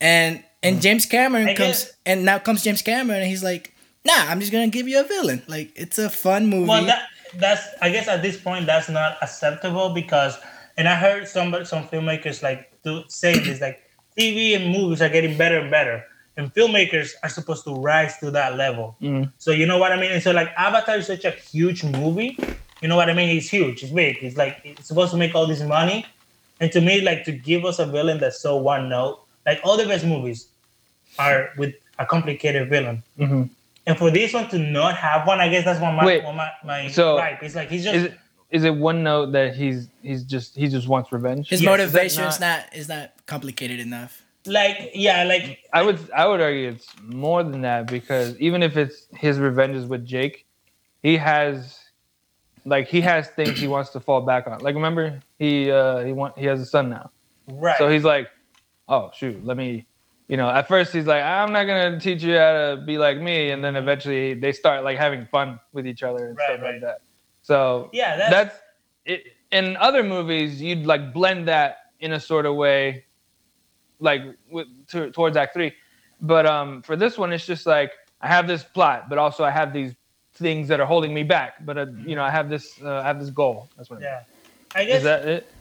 Speaker 3: and and mm. James Cameron
Speaker 2: I
Speaker 3: comes
Speaker 2: guess-
Speaker 3: and now comes James Cameron and he's like, nah, I'm just gonna give you a villain. Like it's a fun movie.
Speaker 2: Well, that that's I guess at this point that's not acceptable because, and I heard some some filmmakers like do say this like TV and movies are getting better and better, and filmmakers are supposed to rise to that level.
Speaker 1: Mhm.
Speaker 2: So you know what I mean. And so like Avatar is such a huge movie. You know what I mean? It's huge. It's big. It's like it's supposed to make all this money, and to me, like to give us a villain that's so one note. Like all the best movies are with a complicated villain.
Speaker 1: Mhm.
Speaker 2: And for this one to not have one, I guess that's one of my,
Speaker 1: Wait,
Speaker 2: one my, my
Speaker 1: so
Speaker 2: gripe. It's like he's just
Speaker 1: Is it is it one note that he's he's just he just wants revenge?
Speaker 3: His
Speaker 2: Yes,
Speaker 3: motivation is
Speaker 1: not-
Speaker 3: not is not complicated enough.
Speaker 2: like yeah, like
Speaker 1: I would I would argue it's more than that because even if it's his revenge is with Jake, he has like he has things he wants to fall back on. Like remember he uh he want he has a son now.
Speaker 2: Right.
Speaker 1: So he's like, oh shoot, let me, you know. At first he's like, I'm not gonna teach you how to be like me, and then eventually they start like having fun with each other and
Speaker 2: Right,
Speaker 1: stuff
Speaker 2: right.
Speaker 1: like that. So
Speaker 2: yeah, that's,
Speaker 1: that's it. In other movies, you'd like blend that in a sort of way, like with, to, towards Act Three. But um, for this one, it's just like I have this plot, but also I have these things that are holding me back. But uh, you know, I have this, uh, I have this goal. That's what.
Speaker 2: yeah. I
Speaker 1: Is
Speaker 2: guess
Speaker 1: that it?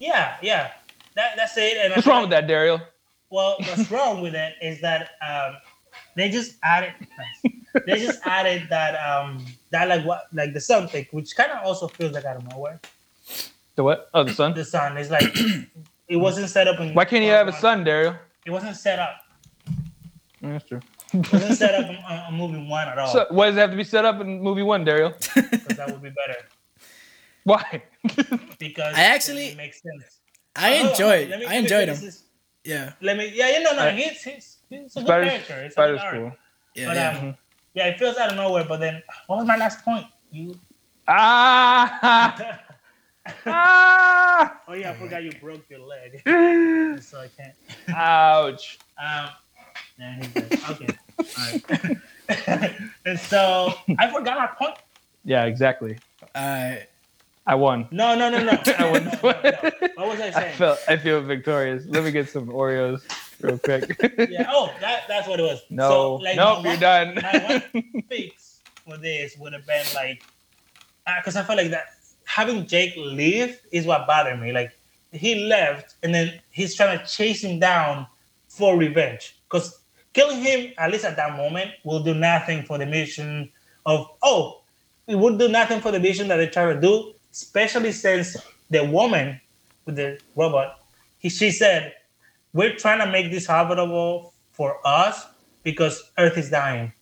Speaker 2: yeah, yeah. That that's it. And
Speaker 1: What's wrong with that, Dario?
Speaker 2: Well, what's wrong with it is that um, they just added they just added that um that like what like the son thing, which kind of also feels like out of nowhere.
Speaker 1: The what? Oh, the son.
Speaker 2: The son is like [CLEARS THROAT] it wasn't set up in.
Speaker 1: Why can't you have a son, Daryl?
Speaker 2: It wasn't set up.
Speaker 1: Mm, That's true.
Speaker 2: It wasn't set up in, on, on movie one at all.
Speaker 1: So, why does it have to be set up in movie one, Daryl? [LAUGHS]
Speaker 2: because that would be better.
Speaker 1: Why? [LAUGHS]
Speaker 2: Because
Speaker 3: I actually-
Speaker 2: it makes sense.
Speaker 3: I
Speaker 2: Oh,
Speaker 3: enjoyed. I
Speaker 2: let me
Speaker 3: enjoyed him.
Speaker 2: Finish this.
Speaker 3: Yeah.
Speaker 2: Let me. Yeah, you know, no,
Speaker 1: I-
Speaker 2: he's he's he's a good
Speaker 1: Spider's,
Speaker 2: character. It's a
Speaker 1: Spider's
Speaker 2: good arc.
Speaker 1: cool.
Speaker 3: Yeah.
Speaker 2: But
Speaker 3: yeah.
Speaker 2: um, yeah, it feels out of nowhere. But then, what was my last point? You.
Speaker 1: Ah! [LAUGHS] ah!
Speaker 2: Oh yeah, I forgot you broke your leg, [LAUGHS] so I can't.
Speaker 1: Ouch.
Speaker 2: Um, yeah, he's dead. Okay. All right. and [LAUGHS] so I forgot my point.
Speaker 1: Yeah, exactly.
Speaker 3: Uh,
Speaker 1: I won.
Speaker 2: No, no, no, no. [LAUGHS]
Speaker 1: I won.
Speaker 2: no, [LAUGHS] no. What was I
Speaker 1: I
Speaker 2: saying?
Speaker 1: felt. I feel victorious. Let me get some Oreos real quick. [LAUGHS]
Speaker 2: yeah. Oh, that, that's what it was.
Speaker 1: No.
Speaker 2: So, like,
Speaker 1: nope. You're
Speaker 2: one-
Speaker 1: done.
Speaker 2: my one fix for this would have been like, uh, because I felt like that having Jake leave is what bothered me. Like he left, and then he's trying to chase him down for revenge. Because killing him, at least at that moment, will do nothing for the mission of oh, it would do nothing for the mission that they're trying to do. Especially since the woman with the robot, he, she said, "We're trying to make this habitable for us because Earth is dying."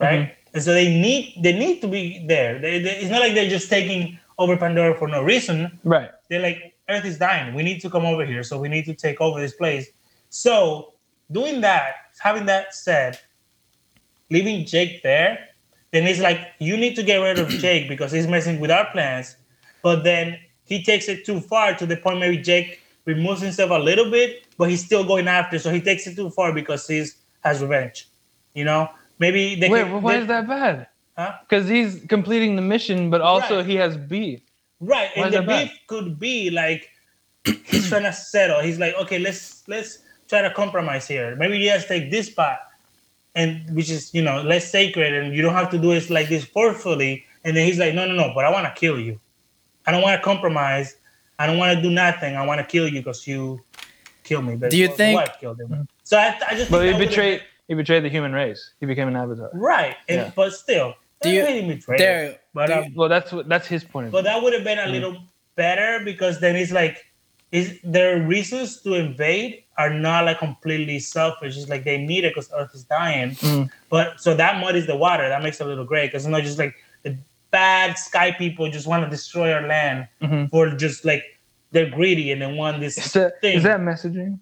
Speaker 2: Mm-hmm. right? And so they need they need to be there. They, they- it's not like they're just taking over Pandora for no reason.
Speaker 1: right.
Speaker 2: They're like, Earth is dying. We need to come over here, so we need to take over this place. So doing that, having that said, leaving Jake there, then it's like you need to get rid of Jake because he's messing with our plans. But then he takes it too far to the point maybe Jake removes himself a little bit, but he's still going after. So he takes it too far because he's has revenge. You know, maybe they
Speaker 1: Wait.
Speaker 2: can-
Speaker 1: why
Speaker 2: they-
Speaker 1: is that bad?
Speaker 2: Huh?
Speaker 1: Because he's completing the mission, but also
Speaker 2: Right.
Speaker 1: he has beef.
Speaker 2: Right,
Speaker 1: Why
Speaker 2: and the
Speaker 1: that bad?
Speaker 2: could be like [CLEARS THROAT] he's trying to settle. He's like, okay, let's let's try to compromise here. Maybe you guys take this part, and which is you know less sacred, and you don't have to do it like this forcefully. And then he's like, no, no, no, but I want to kill you. I don't want to compromise. I don't want to do nothing. I want to kill you because you kill me. But
Speaker 3: Do you
Speaker 2: your
Speaker 3: think-
Speaker 2: wife killed him? So I, I just.
Speaker 1: But he betrayed. He betrayed the human race. He became an avatar.
Speaker 2: been- right, and,
Speaker 1: Yeah.
Speaker 2: but still,
Speaker 3: Do
Speaker 2: that
Speaker 3: you-
Speaker 2: made him betray.
Speaker 3: there.
Speaker 2: But
Speaker 3: do
Speaker 2: um,
Speaker 1: Well, that's. That's his point of
Speaker 2: But that would have been a
Speaker 1: Mm.
Speaker 2: little better because then it's like, is their reasons to invade are not like completely selfish. It's like they need it because Earth is dying.
Speaker 1: Mm.
Speaker 2: But so that muddies the water. That makes it a little gray because it's not just like the bad sky people just want to destroy our land
Speaker 1: Mhm.
Speaker 2: for just like they're greedy and they want this
Speaker 1: Is that,
Speaker 2: thing.
Speaker 1: is that messaging?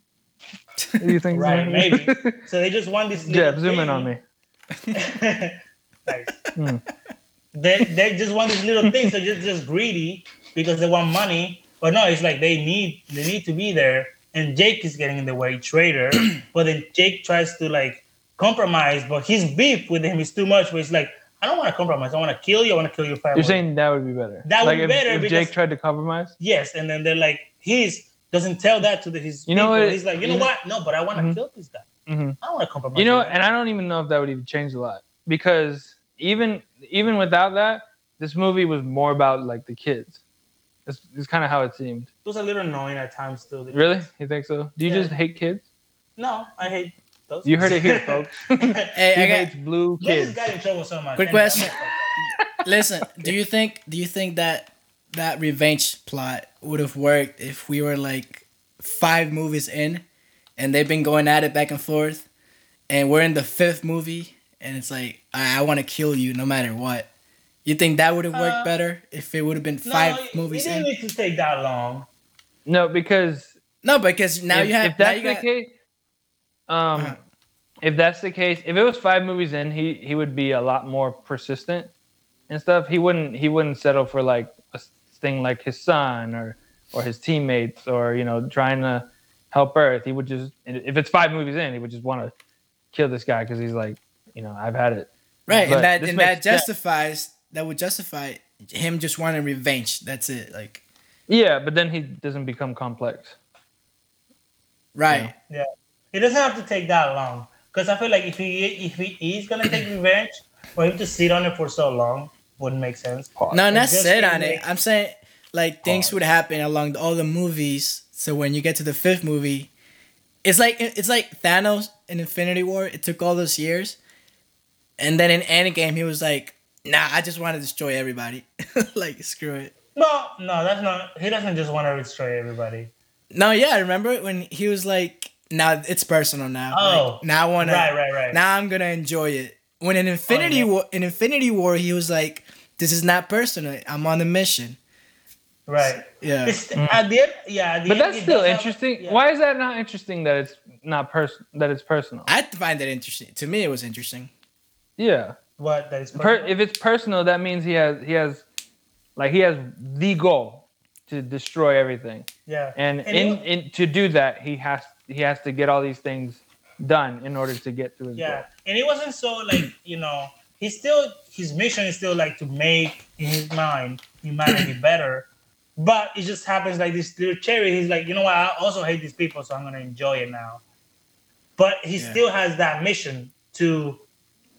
Speaker 1: Do you think?
Speaker 2: Right,
Speaker 1: so?
Speaker 2: maybe. [LAUGHS] so they just want this. Little
Speaker 1: zoom in on me. [LAUGHS]
Speaker 2: nice.
Speaker 1: Hmm.
Speaker 2: They they just want these little things. They're just just greedy because they want money. But no, it's like they need they need to be there. And Jake is getting in the way, traitor. [CLEARS THROAT] but then Jake tries to like compromise, but his beef with him is too much. Where it's like, I don't want to compromise. I want to kill you. I want to kill your family.
Speaker 1: You're saying that would be better.
Speaker 2: That would
Speaker 1: like
Speaker 2: be
Speaker 1: if,
Speaker 2: better
Speaker 1: if
Speaker 2: because-
Speaker 1: Jake tried to compromise.
Speaker 2: yes, and then they're like, he's doesn't tell that to the, his
Speaker 1: You know
Speaker 2: people.
Speaker 1: what-
Speaker 2: He's like, you know what? No, but I want to
Speaker 1: Mhm.
Speaker 2: kill this guy.
Speaker 1: hmm
Speaker 2: I don't want to compromise.
Speaker 1: You know, and I don't even know if that would even change a lot because even even without that, this movie was more about like the kids. It's, it's kind of how it seemed.
Speaker 2: it was a little annoying at times still.
Speaker 1: Really? You think so? Do you
Speaker 2: Yeah.
Speaker 1: just hate kids?
Speaker 2: No, I hate those.
Speaker 1: You heard it here, [LAUGHS] folks. [LAUGHS]
Speaker 3: Hey,
Speaker 1: he
Speaker 3: I got,
Speaker 1: hates blue
Speaker 2: You
Speaker 1: kids.
Speaker 2: got in trouble so much.
Speaker 3: Quick question. [LAUGHS] listen. Do you think? Do you think that that revenge plot would have worked if we were like five movies in, and they've been going at it back and forth, and we're in the fifth movie, and it's like I, I want to kill you no matter what. You think that would have worked
Speaker 2: Uh,
Speaker 3: better if it would have been five
Speaker 2: it-
Speaker 3: movies
Speaker 2: It didn't need to take that long.
Speaker 1: No, because
Speaker 3: No, because now
Speaker 1: if,
Speaker 3: you have
Speaker 1: if
Speaker 3: now
Speaker 1: that's
Speaker 3: you
Speaker 1: the
Speaker 3: got,
Speaker 1: case, um,
Speaker 3: Uh-huh.
Speaker 1: if that's the case, if it was five movies in, he he would be a lot more persistent. and stuff, he wouldn't he wouldn't settle for like a thing like his son or or his teammates or you know trying to help Earth. He would just if it's five movies in, he would just want to kill this guy because he's like, you know, I've had it.
Speaker 3: Right,
Speaker 1: But
Speaker 3: and that and that
Speaker 1: makes sense.
Speaker 3: justifies that would justify him just wanting revenge. That's it. Like
Speaker 1: Yeah, but then he doesn't become complex.
Speaker 3: right.
Speaker 2: Yeah, it doesn't have to take that long because I feel like if he if he is gonna take [CLEARS THROAT] revenge, for him to sit on it for so long wouldn't make sense.
Speaker 3: No, not
Speaker 2: just
Speaker 3: sit
Speaker 2: can't
Speaker 3: on it.
Speaker 2: make-
Speaker 3: I'm saying like things would happen along all the movies. So when you get to the fifth movie, it's like it's like Thanos in Infinity War. It took all those years, and then in Endgame he was like, "Nah, I just want to destroy everybody. [LAUGHS] like screw it."
Speaker 2: No, no, that's not. He doesn't just want to destroy everybody.
Speaker 3: No, yeah, I remember when he was like, "Now it's personal now.
Speaker 2: Oh,
Speaker 3: Like, now I wanna.
Speaker 2: right, right. right.
Speaker 3: Now I'm gonna enjoy it." When in Infinity oh,
Speaker 2: yeah.
Speaker 3: War, in Infinity War, he was like, "This is not personal. I'm on a mission."
Speaker 2: right.
Speaker 3: Yeah.
Speaker 2: It's, mm. At the end, yeah. At the
Speaker 1: But
Speaker 2: end,
Speaker 1: that's still
Speaker 2: does have-
Speaker 1: interesting.
Speaker 2: yeah.
Speaker 1: Why is that not interesting that it's not person that it's personal?
Speaker 3: I find that interesting. To me, it was interesting.
Speaker 1: Yeah.
Speaker 2: What that is
Speaker 1: Per, if it's personal, that means he has he has like he has the goal to destroy everything.
Speaker 2: yeah.
Speaker 1: And,
Speaker 2: And
Speaker 1: in,
Speaker 2: it-
Speaker 1: in to do that, he has he has to get all these things done in order to get his
Speaker 2: Yeah,
Speaker 1: goal.
Speaker 2: and it wasn't so like you know he still his mission is still like to make in his mind humanity [COUGHS] better, but it just happens like this little cherry. He's like, you know what? I also hate these people, so I'm gonna enjoy it now. But he
Speaker 3: Yeah.
Speaker 2: still has that mission to,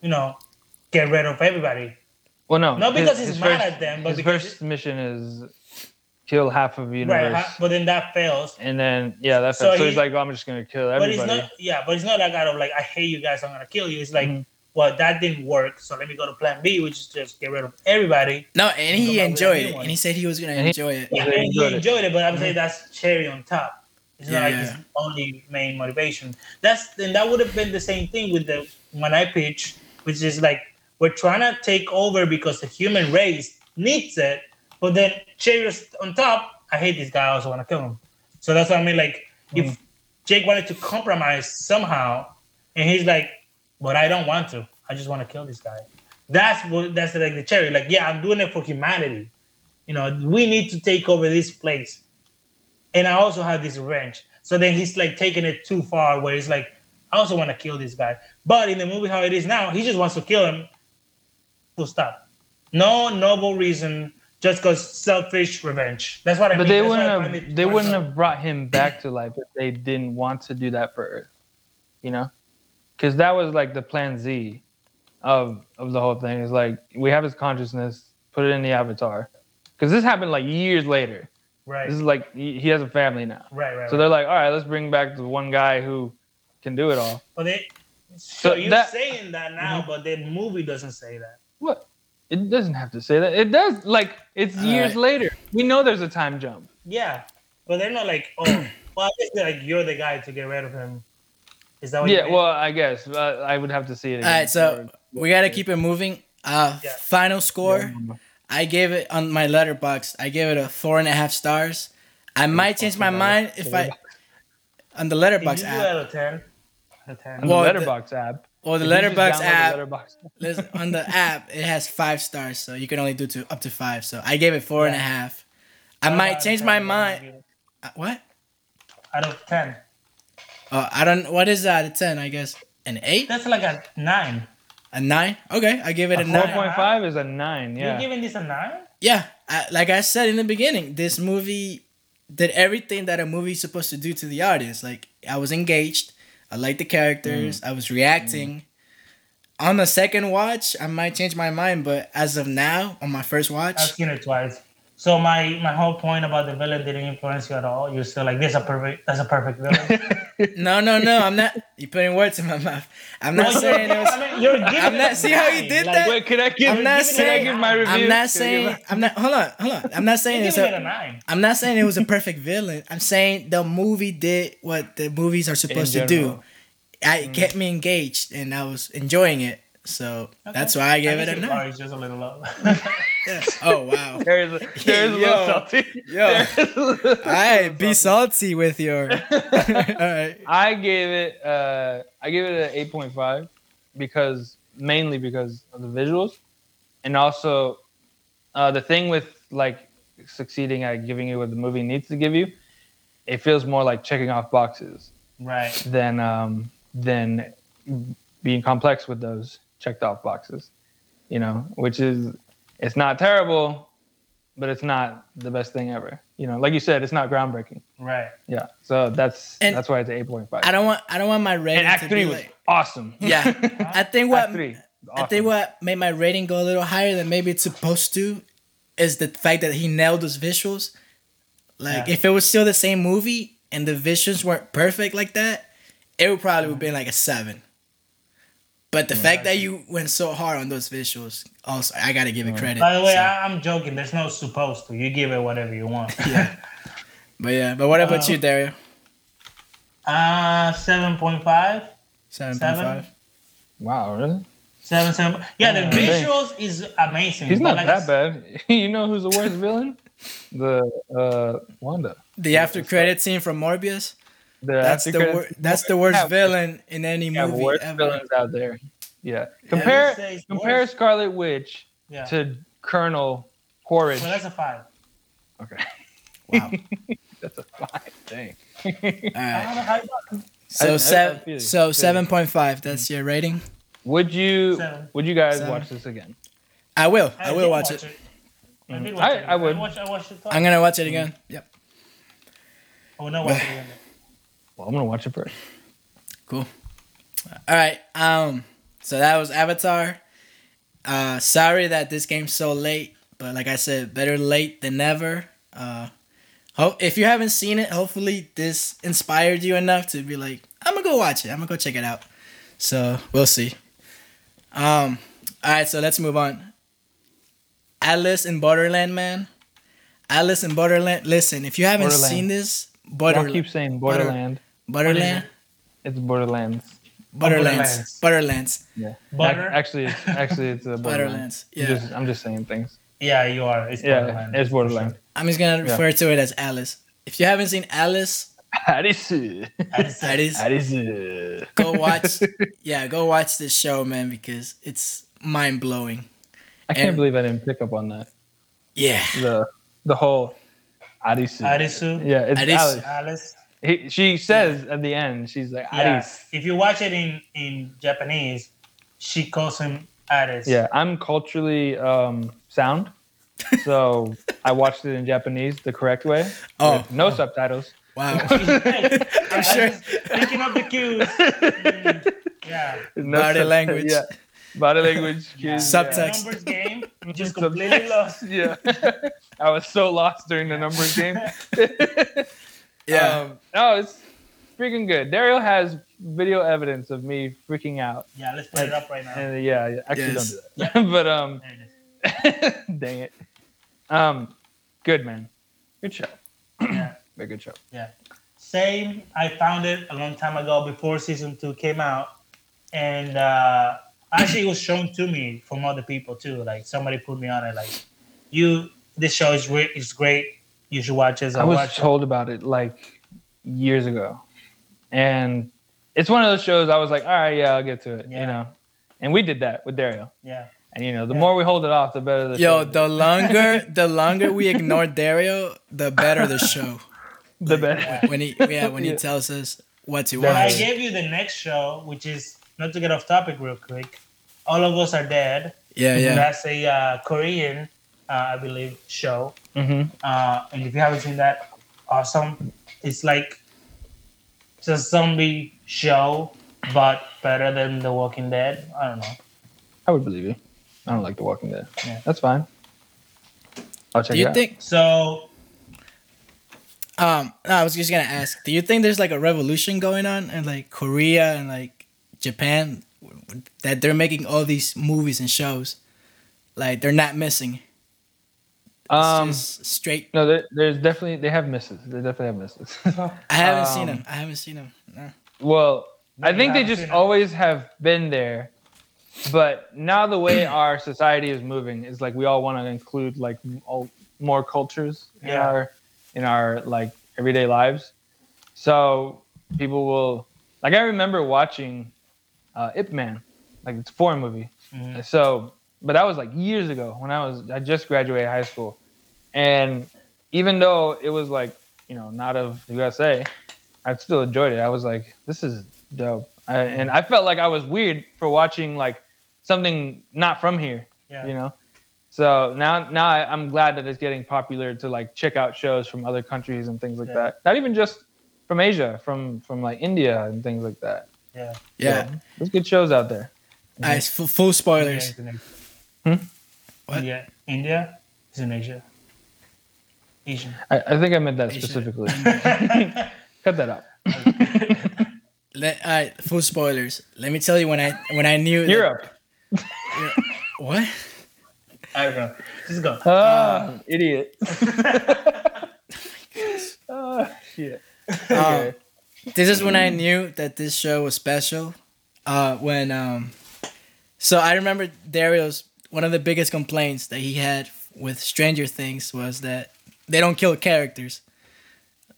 Speaker 2: you know, get rid of everybody.
Speaker 1: Well, no,
Speaker 2: Not because
Speaker 1: his-
Speaker 2: he's
Speaker 1: his
Speaker 2: mad
Speaker 1: first-
Speaker 2: at them, but
Speaker 1: his first mission is kill half of the universe,
Speaker 2: Right, but then that fails.
Speaker 1: and then yeah, that's
Speaker 2: So
Speaker 1: so,
Speaker 2: he-
Speaker 1: he's like, oh, I'm just gonna kill everybody.
Speaker 2: But it's not, yeah, but it's not like out of like I hate you guys, I'm gonna kill you. It's like,
Speaker 1: Mhm.
Speaker 2: well, that didn't work, so let me go to Plan B, which is just get rid of everybody.
Speaker 3: No, and he
Speaker 2: Come up with a
Speaker 3: enjoyed it, and he said he was gonna
Speaker 1: And he-
Speaker 3: enjoy it.
Speaker 2: Yeah,
Speaker 1: They
Speaker 2: and he
Speaker 1: enjoyed it.
Speaker 2: enjoyed it, but I'm saying that's cherry on top. It's not like
Speaker 3: yeah.
Speaker 2: his only main motivation. That's and that would have been the same thing with the when I pitch, which is like we're trying to take over because the human race needs it, but then cherry on top. I hate this guy. I also want to kill him. So that's what I mean. Like if mm. Jake wanted to compromise somehow, and he's like, "But I don't want to. I just want to kill this guy." That's what that's like the cherry. Like, yeah, I'm doing it for humanity. You know, we need to take over this place. And I also have this wrench. So then he's like taking it too far where he's like, I also want to kill this guy. But in the movie how it is now, he just wants to kill him. Full stop. No noble reason, just because selfish revenge. That's what I
Speaker 1: But
Speaker 2: mean.
Speaker 1: they
Speaker 2: That's
Speaker 1: wouldn't have they wouldn't have brought him back to life if they didn't want to do that for Earth. You know? Because that was like the plan Z of of the whole thing. Is like we have his consciousness, put it in the avatar. Because this happened like years later.
Speaker 2: Right.
Speaker 1: This is like he, he has a family now.
Speaker 2: right, right.
Speaker 1: So they're like, all right, let's bring back the one guy who can do it all.
Speaker 2: but they, so,
Speaker 1: So
Speaker 2: you're
Speaker 1: that-
Speaker 2: saying that now,
Speaker 1: Mhm.
Speaker 2: but the movie doesn't say that.
Speaker 1: What? It doesn't have to say that. It does. Like it's
Speaker 3: All
Speaker 1: years
Speaker 3: right.
Speaker 1: later. We know there's a time jump.
Speaker 2: Yeah. But they're not like, oh, [CLEARS THROAT] well, I guess they're like, you're the guy to get rid of him. Is that what
Speaker 1: Yeah. Well, I guess uh, I would have to see it.
Speaker 3: All
Speaker 1: Again
Speaker 3: right, so we gotta keep it moving. Uh,
Speaker 2: Yeah.
Speaker 3: final score. I gave it on my Letterboxd. I gave it a four and a half stars. I might change my mind if I on the
Speaker 2: Letterboxd
Speaker 3: app
Speaker 2: out of 10? A 10.
Speaker 1: on
Speaker 3: Well,
Speaker 1: the
Speaker 3: the-
Speaker 1: Letterboxd app.
Speaker 3: Or the
Speaker 1: Letterboxd
Speaker 3: app. Listen, on the [LAUGHS] app, it has five stars, so you can only do to up to five. So I gave it four and a half. I might change my
Speaker 2: What would you
Speaker 3: mind. Uh, What?
Speaker 2: Out of 10.
Speaker 3: Uh, I don't. What is that? A ten, I guess. An eight?
Speaker 2: That's like a 9.
Speaker 3: A nine? Okay, I give it a,
Speaker 1: A
Speaker 3: nine.
Speaker 1: four point five is a nine. Yeah.
Speaker 2: You're giving this a 9?
Speaker 3: Yeah, I, like I said in the beginning, this movie did everything that a movie is supposed to do to the audience. Like I was engaged, I liked the characters, mm. I was reacting. Mm. On the second watch, I might change my mind, but as of now, on my first watch,
Speaker 2: I've seen it twice. So my my whole point about the villain didn't influence you at all. You're still like this a perfect that's a perfect villain. [LAUGHS]
Speaker 3: no, no, no, I'm not. You're putting words in my mouth. I'm not
Speaker 2: No,
Speaker 3: saying it
Speaker 2: you're,
Speaker 3: was.
Speaker 2: I mean, you're giving
Speaker 3: I'm not-
Speaker 2: it
Speaker 3: see how you did
Speaker 2: Like,
Speaker 3: that?
Speaker 1: Wait, can I give?
Speaker 3: I'm not
Speaker 1: can I
Speaker 3: saying-
Speaker 1: give my review?
Speaker 3: I'm not saying. I'm not. Hold on, hold on. I'm not saying it's
Speaker 2: giving it
Speaker 3: a.
Speaker 2: a nine.
Speaker 3: I'm not saying it was a perfect villain. I'm saying the movie did what the movies are supposed to do. I it kept me engaged and I was enjoying it. So that's why I gave it a nine.
Speaker 2: just a little low. [LAUGHS]
Speaker 3: Yeah. Oh wow! [LAUGHS]
Speaker 1: There's a, there's a
Speaker 3: Yo.
Speaker 1: little salty.
Speaker 3: Yo. [LAUGHS]
Speaker 1: A little-
Speaker 3: All right, be salty with your. All right.
Speaker 1: I gave it uh I gave it an eight point five because mainly because of the visuals. and also uh, the thing with like succeeding at giving you what the movie needs to give you, it feels more like checking off boxes
Speaker 2: Right.
Speaker 1: than um, than being complex with those checked off boxes. You know, which is it's not terrible, but it's not the best thing ever. You know, like you said, it's not groundbreaking.
Speaker 2: Right.
Speaker 1: Yeah, so that's
Speaker 3: And
Speaker 1: that's why it's eight point five.
Speaker 3: I don't want I don't want my rating
Speaker 1: And Act
Speaker 3: to
Speaker 1: Three
Speaker 3: be
Speaker 1: was
Speaker 3: like,
Speaker 1: awesome.
Speaker 3: yeah. [LAUGHS] I think what
Speaker 1: Act Three,
Speaker 3: I think what made my rating go a little higher than maybe it's supposed to is the fact that he nailed those visuals. Like
Speaker 2: Yeah.
Speaker 3: if it was still the same movie and the visuals weren't perfect like that, it would probably have been like a seven. But the fact that you went so hard on those visuals, also I gotta give it credit.
Speaker 2: By the way,
Speaker 3: so-
Speaker 2: I, I'm joking. There's no supposed to. You give it whatever you want. [LAUGHS]
Speaker 3: yeah. But yeah, but what about
Speaker 2: Uh,
Speaker 3: you, Dario?
Speaker 2: Uh, seven point five.
Speaker 3: Seven point
Speaker 2: seven?
Speaker 3: five.
Speaker 1: Wow, really?
Speaker 2: Seven, seven. Yeah, the
Speaker 1: Yeah.
Speaker 2: visuals is amazing.
Speaker 1: He's not
Speaker 2: like
Speaker 1: that bad. [LAUGHS] you know who's the worst villain? The uh, Wanda.
Speaker 3: The after credit scene from Morbius.
Speaker 1: The
Speaker 3: That's the wor- that's the worst
Speaker 1: Yeah,
Speaker 3: villain in any
Speaker 1: Yeah,
Speaker 3: movie
Speaker 1: worst
Speaker 3: ever.
Speaker 1: villains out there. Yeah. Compare
Speaker 2: say it's
Speaker 1: compare
Speaker 2: worse.
Speaker 1: Scarlet Witch
Speaker 2: Yeah.
Speaker 1: to Colonel Quaritch.
Speaker 2: Well, that's a five.
Speaker 1: okay, [LAUGHS]
Speaker 3: Wow. [LAUGHS]
Speaker 1: that's a five. Dang.
Speaker 3: All right. [LAUGHS]
Speaker 2: How- how-
Speaker 3: So
Speaker 1: I- I
Speaker 3: seven.
Speaker 1: feel you.
Speaker 3: So seven point five. That's your rating.
Speaker 1: Would you
Speaker 2: Seven.
Speaker 1: would you guys
Speaker 3: Seven.
Speaker 1: watch this again?
Speaker 3: I will. I,
Speaker 2: did
Speaker 3: will watch it.
Speaker 2: I,
Speaker 1: Mm.
Speaker 2: watch
Speaker 1: I- I would.
Speaker 2: I watched, I watched it.
Speaker 3: I'm gonna watch it again. Yep.
Speaker 2: I will not watch it again.
Speaker 1: Well, I'm gonna watch it first.
Speaker 3: Cool. All right. Um. So that was Avatar. Uh, sorry that this game's so late, but like I said, better late than never. Uh, hope if you haven't seen it, hopefully this inspired you enough to be like, I'm gonna go watch it. I'm gonna go check it out. So we'll see. Um. All right. So let's move on. Alice in Borderland, man. Alice in Borderland. Listen, if you haven't seen this,
Speaker 1: Don't
Speaker 3: Border,
Speaker 1: keep saying Borderland.
Speaker 3: Borderland,
Speaker 1: It's Borderlands.
Speaker 3: Borderlands, Borderlands,
Speaker 1: Yeah.
Speaker 2: Butter?
Speaker 1: Actually, it's, actually, it's a [LAUGHS] Borderlands.
Speaker 3: Borderlands.
Speaker 1: I'm
Speaker 3: Yeah,
Speaker 1: just, I'm just saying things.
Speaker 2: Yeah, you are. It's
Speaker 1: Yeah,
Speaker 2: Borderlands.
Speaker 1: it's Borderlands.
Speaker 3: I'm just gonna
Speaker 1: Yeah.
Speaker 3: refer to it as Alice. If you haven't seen Alice,
Speaker 1: Alice.
Speaker 2: Alice.
Speaker 3: that is
Speaker 1: Alice.
Speaker 3: go watch. yeah, go watch this show, man, because it's mind blowing.
Speaker 1: I can't
Speaker 3: And-
Speaker 1: believe I didn't pick up on that.
Speaker 3: Yeah,
Speaker 1: The the whole Alice.
Speaker 2: Arisu.
Speaker 1: Yeah, it's
Speaker 3: Alice.
Speaker 1: Alice.
Speaker 2: Alice.
Speaker 1: He, she says at the end, she's like
Speaker 2: Yeah.
Speaker 1: Alice.
Speaker 2: If you watch it in, in Japanese, she calls him Alice.
Speaker 1: Yeah, I'm culturally um, sound, so [LAUGHS] I watched it in Japanese the correct way.
Speaker 3: Oh.
Speaker 1: with no subtitles.
Speaker 3: wow. [LAUGHS] [LAUGHS]
Speaker 2: I'm
Speaker 3: sure-
Speaker 2: Picking up the cues. Mm, yeah.
Speaker 1: No
Speaker 3: Body
Speaker 1: subti-
Speaker 3: language.
Speaker 1: Yeah, body language.
Speaker 2: yeah.
Speaker 1: cues,
Speaker 3: Subtext.
Speaker 2: Numbers game. Just completely lost.
Speaker 1: Yeah, I was so lost during the numbers game.
Speaker 3: Yeah,
Speaker 1: Um, no, it's freaking good. Dario has video evidence of me freaking out.
Speaker 2: Yeah, let's put it up right now.
Speaker 1: And yeah, yeah actually
Speaker 3: Yes.
Speaker 1: don't do that. [LAUGHS] but um,
Speaker 2: There it is. [LAUGHS]
Speaker 1: dang it. Um, good man. Good show.
Speaker 2: Yeah. [CLEARS THROAT]
Speaker 1: Very good show.
Speaker 2: Yeah, same. I found it a long time ago before season two came out, and uh, actually it was shown to me from other people too. Like somebody put me on it. Like, you, this show is great. It's great. You should watch it. So
Speaker 1: I was
Speaker 2: watch it.
Speaker 1: told about it like years ago, and it's one of those shows I was like, all right, yeah, I'll get to it.
Speaker 2: Yeah.
Speaker 1: You know, and we did that with Dario.
Speaker 2: Yeah.
Speaker 1: And you know, the
Speaker 2: Yeah.
Speaker 1: more we hold it off, the better the
Speaker 3: yo,
Speaker 1: show.
Speaker 3: the longer [LAUGHS] the longer we ignore Dario, the better the show. [LAUGHS]
Speaker 1: the better.
Speaker 3: When he yeah, when he
Speaker 1: Yeah.
Speaker 3: tells us what to
Speaker 2: But I gave you the next show, which is not to get off topic real quick. All of us are dead.
Speaker 3: Yeah, yeah.
Speaker 2: That's a uh, Korean, uh, I believe, show.
Speaker 1: hmm
Speaker 2: Uh, and if you haven't seen that, awesome. It's like it's a zombie show, but better than The Walking Dead. I don't know.
Speaker 1: I would believe you. I don't like The Walking Dead.
Speaker 2: Yeah.
Speaker 1: That's fine. I'll check
Speaker 3: Do
Speaker 1: it
Speaker 3: you
Speaker 1: out.
Speaker 3: think
Speaker 2: So
Speaker 3: Um, no, I was just gonna ask. Do you think there's like a revolution going on in like Korea and like Japan that they're making all these movies and shows? Like they're not missing.
Speaker 1: Um,
Speaker 3: straight.
Speaker 1: no, there, there's definitely they have misses. They definitely have misses. [LAUGHS]
Speaker 3: I haven't seen
Speaker 1: um,
Speaker 3: them. I haven't seen them. No.
Speaker 1: well, I think they just
Speaker 2: seen
Speaker 1: always have been there, but now the way [CLEARS THROAT] our society is moving is like we all want to include like all, more cultures in our in our like everyday lives. So people will like I remember watching uh, Ip Man, like it's a foreign movie.
Speaker 2: Mhm.
Speaker 1: So but that was like years ago when I was I just graduated high school, and even though it was like you know not of the USA, I still enjoyed it. I was like, this is dope, I, and I felt like I was weird for watching like something not from here,
Speaker 2: Yeah.
Speaker 1: you know. So now now I, I'm glad that it's getting popular to like check out shows from other countries and things like
Speaker 2: Yeah.
Speaker 1: that. Not even just from Asia, from from like India and things like that.
Speaker 2: Yeah.
Speaker 3: Yeah.
Speaker 1: So, there's good shows out there.
Speaker 3: Alright, full, full spoilers.
Speaker 2: India
Speaker 1: Hmm?
Speaker 3: What?
Speaker 2: India, India is in Asia. Asian.
Speaker 1: I, I think I meant that
Speaker 3: Asia.
Speaker 1: specifically. [LAUGHS] [LAUGHS] Cut that out. [LAUGHS]
Speaker 3: Let, all right, full spoilers. Let me tell you when I when I knew that-
Speaker 1: Europe.
Speaker 3: what?
Speaker 2: I don't know. Just go.
Speaker 1: Ah, idiot. oh, shit.
Speaker 3: Um, this is when I knew that this show was special. Uh, when um, so I remember Dario's one of the biggest complaints that he had with Stranger Things was that they don't kill characters.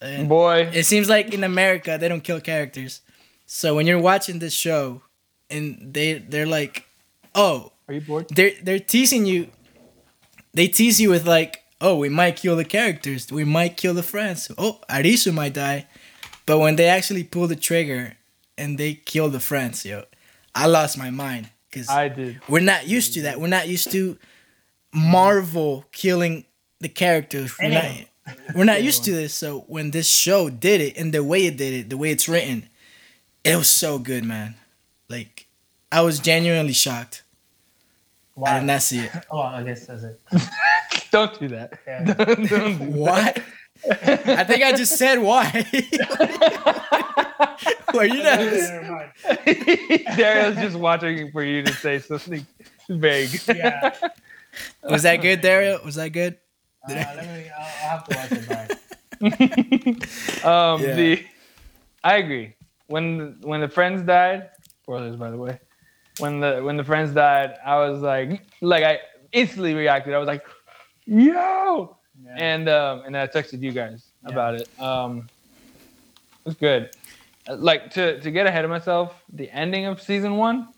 Speaker 3: And
Speaker 1: Boy.
Speaker 3: it seems like in America they don't kill characters. So when you're watching this show, and they they're like, oh,
Speaker 1: Are you bored?
Speaker 3: they're they're teasing you. They tease you with like, oh, we might kill the characters, we might kill the friends. Oh, Arisu might die, but when they actually pull the trigger and they kill the friends, yo, I lost my mind because
Speaker 1: I did.
Speaker 3: we're not used to that. We're not used to Marvel killing the characters. We're not, we're not used to this. So when this show did it and the way it did it, the way it's written, it was so good, man. Like I was genuinely shocked. I
Speaker 2: Why?
Speaker 3: did not see it. [LAUGHS]
Speaker 2: Oh, I guess that's it. [LAUGHS]
Speaker 1: Don't do that.
Speaker 2: Yeah.
Speaker 1: Don't, [LAUGHS] don't do
Speaker 3: What? I think I just said why. [LAUGHS] Were you not?
Speaker 2: Never mind.
Speaker 1: that. Dario's just watching for you to say something vague.
Speaker 2: Yeah.
Speaker 3: Was that good, Dario? Was that good?
Speaker 2: Uh, let me. I'll, I'll have to watch it back. [LAUGHS]
Speaker 1: Um,
Speaker 3: Yeah.
Speaker 1: the I agree. When when the friends died, spoilers by the way. When the when the friends died, I was like like I instantly reacted. I was like, "Yo!"
Speaker 2: Yeah.
Speaker 1: And um, and I texted you guys
Speaker 2: Yeah.
Speaker 1: about it. Um, it was good. Like to to get ahead of myself, the ending of season one,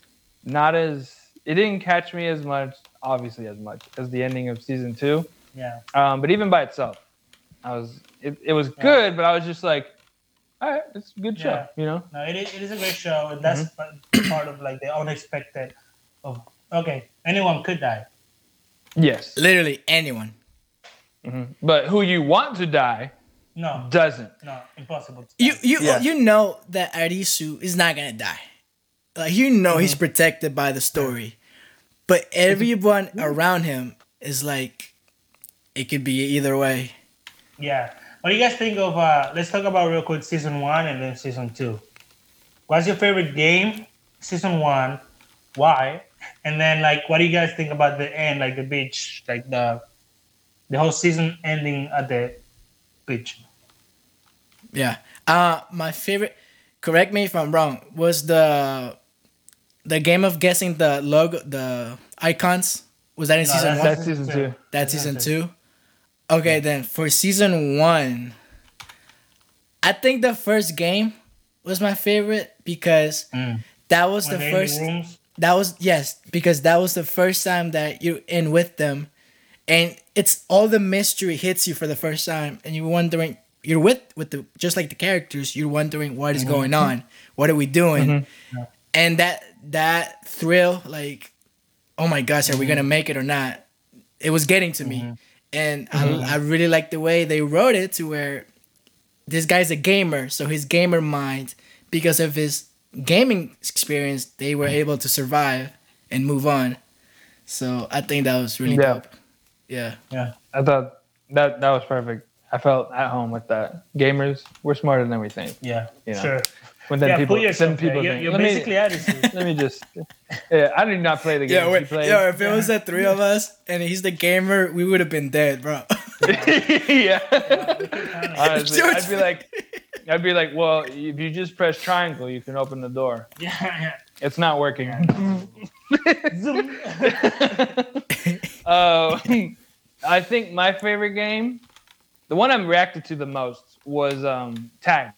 Speaker 1: not as it didn't catch me as much, obviously as much as the ending of season two.
Speaker 2: yeah.
Speaker 1: Um, but even by itself, I was it, it was good, but I was just like, all right, it's a good show,
Speaker 2: Yeah.
Speaker 1: you know.
Speaker 2: No, it is, it is a great show, and that's
Speaker 1: Mm-hmm.
Speaker 2: part of like the unexpected. Of okay, anyone could die.
Speaker 1: Yes,
Speaker 3: Literally anyone.
Speaker 1: Mhm. but who you want to die
Speaker 2: No,
Speaker 1: doesn't.
Speaker 2: no, impossible. To
Speaker 3: You
Speaker 2: die.
Speaker 3: you
Speaker 1: Yeah.
Speaker 3: you know that Arisu is not gonna die. Like you know he's protected by the story, but everyone around him is like, it could be either way.
Speaker 2: Yeah. What do you guys think of? uh Let's talk about real quick season one and then season two. What's your favorite game? Season one. Why? And then like, what do you guys think about the end? Like the beach, like the the whole season ending at the beach.
Speaker 3: Yeah. Uh my favorite. Correct me if I'm wrong. Was the the game of guessing the logo, the icons? Was that in
Speaker 2: No,
Speaker 3: season
Speaker 2: that's-
Speaker 3: one?
Speaker 1: That's season two.
Speaker 3: That's season two. Okay, then for season one, I think the first game was my favorite because
Speaker 2: Mm.
Speaker 3: that was
Speaker 2: When
Speaker 3: the first. That was yes, because that was the first time that you're in with them, and it's all the mystery hits you for the first time, and you're wondering. You're with with the just like the characters. You're wondering what is mm-hmm. going on. What are we doing? Mm-hmm.
Speaker 2: Yeah.
Speaker 3: And that that thrill, like, oh my gosh, are we gonna mm-hmm. make it or not? It was getting to me, and I, I really like the way they wrote it to where this guy's a gamer, so his gamer mind, because of his gaming experience, they were able to survive and move on. So I think that was really
Speaker 1: Yeah.
Speaker 3: dope. Yeah.
Speaker 2: Yeah.
Speaker 1: I thought that that was perfect. I felt at home with that. Gamers, we're smarter than we think.
Speaker 2: Yeah.
Speaker 1: You know.
Speaker 2: Sure.
Speaker 1: When then
Speaker 2: yeah.
Speaker 1: people,
Speaker 2: put
Speaker 1: then people.
Speaker 2: You're,
Speaker 1: think.
Speaker 2: you're
Speaker 1: let
Speaker 2: basically
Speaker 1: me
Speaker 2: attitude. [LAUGHS]
Speaker 1: let me just. Yeah, I did not play the game.
Speaker 3: Yeah, wait,
Speaker 1: played.
Speaker 3: yo, if it was the three of us and he's the gamer, we would have been dead, bro. [LAUGHS]
Speaker 1: yeah. Honestly,
Speaker 3: George-
Speaker 1: I'd be like, [LAUGHS] I'd be like, well, if you just press triangle, you can open the door.
Speaker 2: yeah. Yeah.
Speaker 1: It's not working.
Speaker 2: Zoom. [LAUGHS]
Speaker 1: uh, I think my favorite game, the one I'm reacted to the most, was um, Tag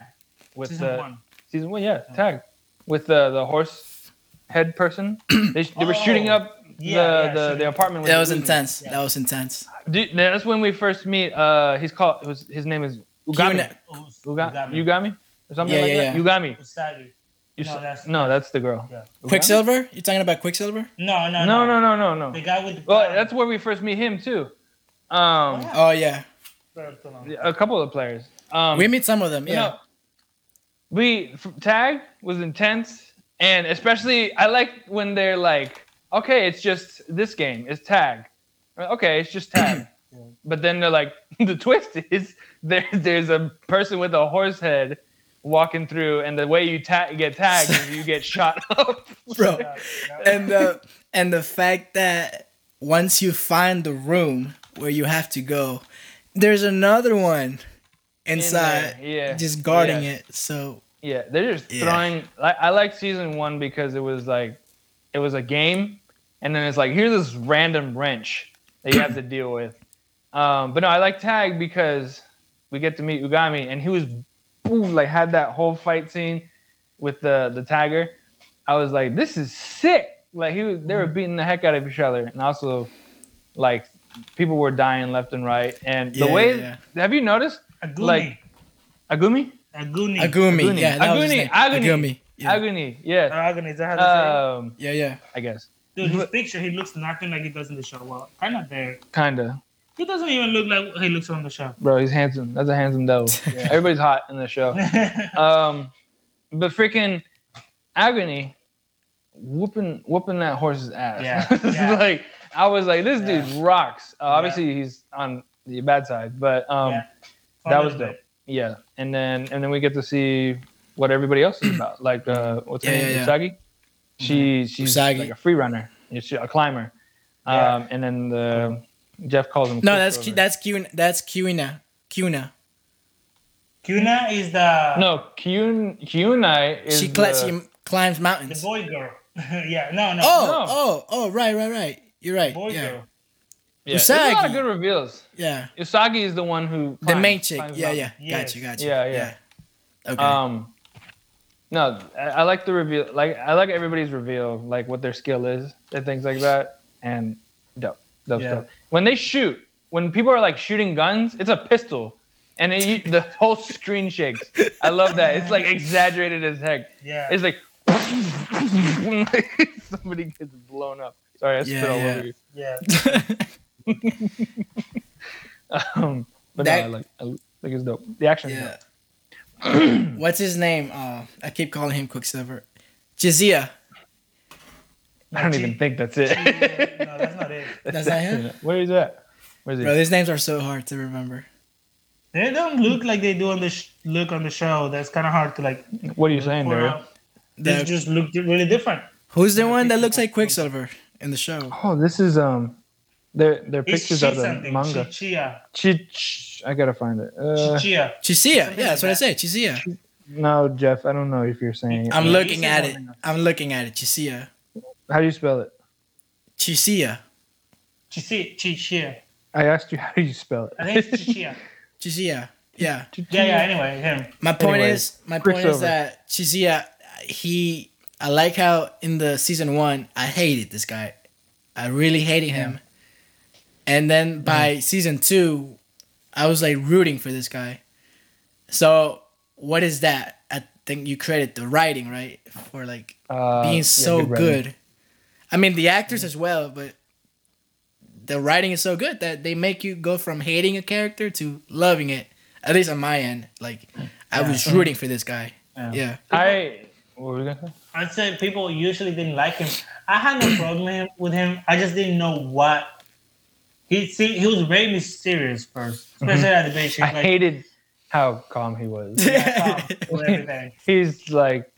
Speaker 1: with
Speaker 2: Season
Speaker 1: the
Speaker 2: one.
Speaker 1: season one. Yeah, Tag with the the horse head person. [CLEARS THROAT] They, they were shooting
Speaker 2: Oh.
Speaker 1: up
Speaker 2: Yeah,
Speaker 1: the
Speaker 2: yeah,
Speaker 1: the,
Speaker 2: sure.
Speaker 1: the apartment. with
Speaker 3: That was intense.
Speaker 2: Yeah.
Speaker 3: That was intense.
Speaker 1: Dude, that's when we first meet. Uh, he's called. Was, his name is Ugami.
Speaker 3: Kyuna-
Speaker 2: Us-
Speaker 1: Uga,
Speaker 2: Ugami.
Speaker 1: Ugami or something
Speaker 3: Yeah,
Speaker 1: like
Speaker 3: yeah,
Speaker 1: that.
Speaker 3: yeah.
Speaker 1: Ugami.
Speaker 2: Usagi.
Speaker 1: You
Speaker 2: No,
Speaker 1: s-
Speaker 2: that's-
Speaker 1: no, that's the girl.
Speaker 2: Yeah.
Speaker 3: Quicksilver? You're talking about Quicksilver?
Speaker 2: No, no,
Speaker 1: No, no, no, no, no.
Speaker 2: The guy with the
Speaker 1: Well, that's where we first meet him too. Um,
Speaker 2: Oh, yeah.
Speaker 3: Oh
Speaker 1: a couple of players. Um,
Speaker 3: We meet some of them.
Speaker 1: you
Speaker 3: Yeah.
Speaker 1: know, we tag was intense, and especially I like when they're like, okay, it's just this game, it's tag. Okay, it's just tag. [CLEARS THROAT] But then they're like, [LAUGHS] the twist is there. There's a person with a horse head walking through, and the way you ta- get tagged is you get shot [LAUGHS] up.
Speaker 3: Bro.
Speaker 2: Yeah, yeah.
Speaker 3: and the and the fact that once you find the room where you have to go, there's another one inside,
Speaker 1: there, yeah,
Speaker 3: just guarding
Speaker 1: yeah.
Speaker 3: it. So
Speaker 1: Yeah, they're just throwing. Like, I like season one because it was like, it was a game, and then it's like here's this random wrench that you have to [CLEARS THROAT] deal with. Um, but no, I like tag because we get to meet Ugami, and he was, boom, like had that whole fight scene with the the tagger. I was like, this is sick. Like he was, they were beating the heck out of each other, and also, like, people were dying left and right. And the
Speaker 3: Yeah,
Speaker 1: way,
Speaker 3: yeah,
Speaker 1: have you noticed
Speaker 2: Aguni.
Speaker 1: like- Agumi?
Speaker 2: Aguni.
Speaker 3: Agumi,
Speaker 1: Aguni.
Speaker 3: yeah, that was his
Speaker 1: Aguni,
Speaker 3: name.
Speaker 1: Aguni.
Speaker 3: Agumi, yeah,
Speaker 1: Agony, yeah.
Speaker 2: Aguni, is that how
Speaker 1: Um,
Speaker 3: yeah, yeah.
Speaker 1: I guess.
Speaker 2: say? Dude, his picture, he looks nothing like he does in the show. Well, kind of there.
Speaker 1: Kinda,
Speaker 2: He doesn't even look like he looks on the show.
Speaker 1: bro. He's handsome. That's a handsome devil. [LAUGHS] Everybody's hot in the show. [LAUGHS] Um, but freaking agony, whooping whooping that horse's ass.
Speaker 2: Yeah, [LAUGHS] yeah.
Speaker 1: like I was like, this dude rocks. Uh, obviously, he's on the bad side, but um,
Speaker 2: Yeah.
Speaker 1: that was dope. Yeah, and then and then we get to see what everybody else is about. Like uh, what's her
Speaker 3: Yeah,
Speaker 1: name?
Speaker 3: yeah, yeah.
Speaker 1: Usagi. She she's
Speaker 3: Usagi.
Speaker 1: like a free runner. She's a climber.
Speaker 2: Yeah.
Speaker 1: Um, and then the Jeff calls him.
Speaker 3: No, that's
Speaker 1: Quicksilver.
Speaker 3: that's Kuna. That's Kuna. Kuna.
Speaker 2: Kuna is the
Speaker 1: no Kyun Kyunai is
Speaker 3: She, cl-
Speaker 1: the-
Speaker 3: she climbs mountains.
Speaker 2: the boy girl. [LAUGHS] yeah, no, no.
Speaker 3: Oh,
Speaker 1: No.
Speaker 3: oh, oh, right, right, right. You're right.
Speaker 2: boy
Speaker 3: yeah,
Speaker 2: girl.
Speaker 1: Yeah, there's a lot of good reveals.
Speaker 3: yeah.
Speaker 1: Usagi is the one who
Speaker 3: The main chick.
Speaker 1: climbs
Speaker 3: Yeah,
Speaker 1: mountains.
Speaker 3: yeah.
Speaker 2: Yes.
Speaker 3: Gotcha, gotcha.
Speaker 1: Yeah, yeah.
Speaker 3: Okay.
Speaker 1: Um, no, I, I like the reveal. Like I like everybody's reveal, like what their skill is and things like that. And dope, dope
Speaker 2: Yeah.
Speaker 1: stuff. When they shoot, when people are like shooting guns, it's a pistol, and it, the whole screen shakes. I love that. It's like exaggerated as heck.
Speaker 2: Yeah.
Speaker 1: It's like [LAUGHS] somebody gets blown up. Sorry, I spit
Speaker 3: Yeah,
Speaker 1: all
Speaker 3: yeah.
Speaker 1: over you.
Speaker 2: yeah. [LAUGHS]
Speaker 1: Um, but
Speaker 3: That-
Speaker 1: no, I like I think it's dope. The action.
Speaker 3: yeah.
Speaker 1: dope. [CLEARS THROAT]
Speaker 3: What's his name? Uh, I keep calling him Quicksilver. Jizia.
Speaker 1: I don't even think that's it.
Speaker 2: no, that's not it. [LAUGHS]
Speaker 3: That's not him?
Speaker 1: Where is that? Where's he?
Speaker 3: Bro, these names are so hard to remember.
Speaker 2: They don't look like they do on the sh- look on the show. That's kind of hard to like.
Speaker 1: What are you saying,
Speaker 2: point
Speaker 1: Dario?
Speaker 2: out. They
Speaker 3: The-
Speaker 2: just look really different.
Speaker 3: who's the one that looks like Quicksilver in the show?
Speaker 1: Oh, this is um, their their pictures
Speaker 2: Chi
Speaker 1: of the
Speaker 2: something.
Speaker 1: manga.
Speaker 2: Chichia.
Speaker 1: Chi, Ch- I gotta find it. Uh,
Speaker 2: Chichia.
Speaker 3: Chisia. Yeah, that's what I
Speaker 2: like
Speaker 3: said. Chisia.
Speaker 1: no, Jeff, I don't know if you're saying.
Speaker 3: I'm
Speaker 2: Yeah,
Speaker 3: looking at it. I'm looking at it. Chisia.
Speaker 1: How do you spell it?
Speaker 3: Chisia.
Speaker 2: Chichia. Chichia.
Speaker 1: I asked you how do you spell it.
Speaker 2: I
Speaker 1: it.
Speaker 2: think it's Chichia. [LAUGHS]
Speaker 3: Chisia. Yeah.
Speaker 2: Yeah, yeah. Anyway, him.
Speaker 3: My point
Speaker 1: Anyway,
Speaker 3: is, my point is
Speaker 1: Quicksilver.
Speaker 3: that Chizia, he, I like how in the season one, I hated this guy. I really hated him. And then by season two, I was like rooting for this guy. So what is that? I think you credit the writing, right? For like
Speaker 1: Uh,
Speaker 3: being
Speaker 1: yeah,
Speaker 3: so
Speaker 1: writing.
Speaker 3: good. I mean, the actors as well, but the writing is so good that they make you go from hating a character to loving it. At least on my end, like I
Speaker 2: Yeah.
Speaker 3: was rooting for this guy.
Speaker 2: Yeah.
Speaker 3: Yeah,
Speaker 1: I. What were we gonna say?
Speaker 2: I said people usually didn't like him. I had no problem with him- I just didn't know what. He see, he was very mysterious first, mm-hmm. especially at the beach.
Speaker 1: I
Speaker 2: like,
Speaker 1: hated how calm he was.
Speaker 2: yeah, calm [LAUGHS] everything.
Speaker 1: He's like,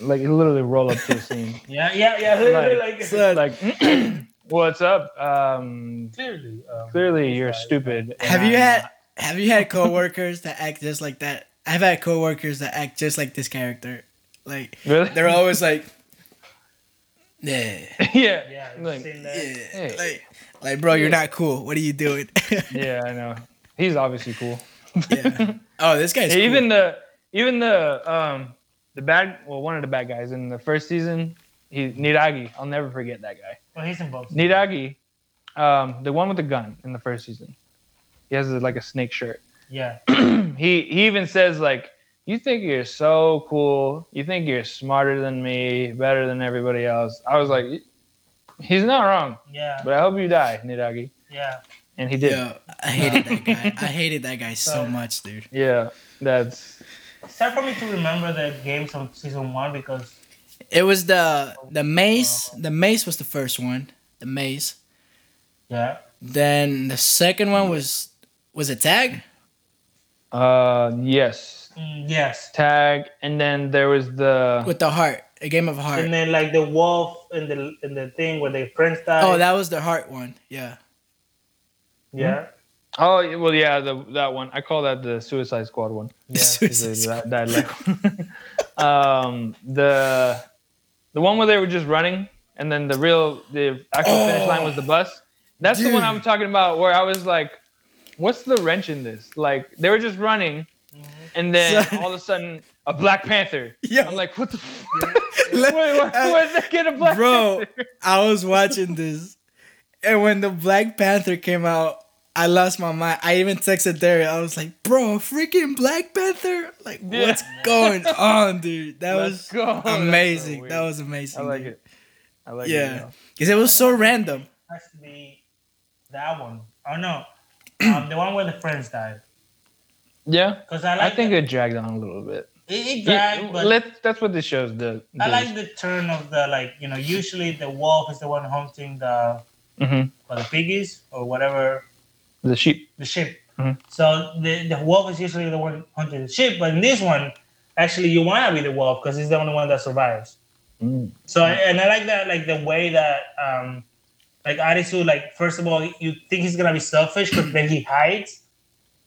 Speaker 1: like literally roll up to the scene. [LAUGHS]
Speaker 2: Yeah, yeah, yeah. Like,
Speaker 3: So, [LAUGHS]
Speaker 1: Like, [CLEARS THROAT] what's up? Um,
Speaker 2: clearly, um,
Speaker 1: clearly you're
Speaker 2: sorry.
Speaker 1: stupid.
Speaker 3: have you
Speaker 1: I'm
Speaker 3: had
Speaker 1: not.
Speaker 3: have you had coworkers that act just like that? I've had coworkers that act just like this character. Like
Speaker 1: Really?
Speaker 3: they're always like, [LAUGHS] yeah,
Speaker 1: yeah.
Speaker 2: Yeah,
Speaker 1: Like,
Speaker 3: yeah,
Speaker 1: Hey.
Speaker 3: like, like bro, you're not cool. What are you doing?
Speaker 1: yeah, I know. He's obviously cool.
Speaker 3: yeah. Oh, this guy's cool.
Speaker 1: even the even the um the bad well one of the bad guys in the first season he Niragi I'll never forget that guy
Speaker 2: Well, he's in both.
Speaker 1: Nidagi, um, the one with the gun in the first season. He has like a snake shirt.
Speaker 2: Yeah. [CLEARS THROAT]
Speaker 1: he he even says like, "You think you're so cool. You think you're smarter than me, better than everybody else." I was like, "He's not wrong."
Speaker 2: Yeah.
Speaker 1: But I hope you die, Nidagi.
Speaker 2: Yeah.
Speaker 1: And he did.
Speaker 3: Yo, I hated that guy. [LAUGHS] I hated that guy so
Speaker 2: So-
Speaker 3: much, dude.
Speaker 1: Yeah, that's
Speaker 2: It's hard for me to remember the games from season one because
Speaker 3: It was the the maze. The maze was the first one. The maze.
Speaker 2: yeah.
Speaker 3: Then the second one was was it tag?
Speaker 1: uh yes,
Speaker 2: Mm, yes.
Speaker 1: tag, and then there was the
Speaker 3: With the heart. A game of heart.
Speaker 2: And then like the wolf and the and the thing where their friends died.
Speaker 3: Oh, that was the heart one. Yeah.
Speaker 2: yeah.
Speaker 1: Oh well yeah the that one I call that the Suicide Squad one. [LAUGHS]
Speaker 2: Yeah.
Speaker 3: Suicide
Speaker 1: That, that [LAUGHS] um the the one where they were just running and then the real the actual finish line was the bus. That's the one I'm talking about where I was like, what's the wrench in this? Like they were just running and then all of a sudden a Black Panther. [LAUGHS]
Speaker 3: Yo.
Speaker 1: I'm like, what the fuck? Wait, where, where'd they get a Black
Speaker 3: Bro,
Speaker 1: Panther?
Speaker 3: I was watching this, and when the Black Panther came out, I lost my mind. I even texted Derek. I was like, "Bro, freaking Black Panther! Like,
Speaker 1: Yeah.
Speaker 3: what's going [LAUGHS] on, dude? That
Speaker 1: Let's
Speaker 3: was
Speaker 1: go. That's so
Speaker 3: amazing. that was amazing.
Speaker 1: I like
Speaker 3: dude.
Speaker 1: it. I like
Speaker 3: Yeah.
Speaker 1: it. Yeah.
Speaker 3: Because it was so random.
Speaker 2: Has to be that one. Oh no. Um, the one where the friends died.
Speaker 1: Yeah.
Speaker 2: Because I
Speaker 1: I think
Speaker 2: the,
Speaker 1: it dragged on a little bit.
Speaker 2: it, it
Speaker 1: Yeah,
Speaker 2: dragged, but
Speaker 1: let, that's what this shows. The
Speaker 2: I like the turn of the like you know usually the wolf is the one hunting the
Speaker 1: hmm
Speaker 2: or the piggies or whatever
Speaker 1: the sheep.
Speaker 2: the sheep.
Speaker 1: Mhm.
Speaker 2: So the the wolf is usually the one hunting the sheep, but in this one, actually you want to be the wolf because he's the only one that survives.
Speaker 1: Mm.
Speaker 2: So and I like that like the way that um like Arisu like first of all you think he's gonna be selfish but then he hides,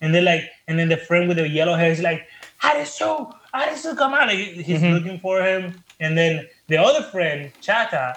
Speaker 2: and then like and then the friend with the yellow hair is like Arisu Arisu come on like, he's
Speaker 1: Mhm.
Speaker 2: looking for him, and then the other friend Chota,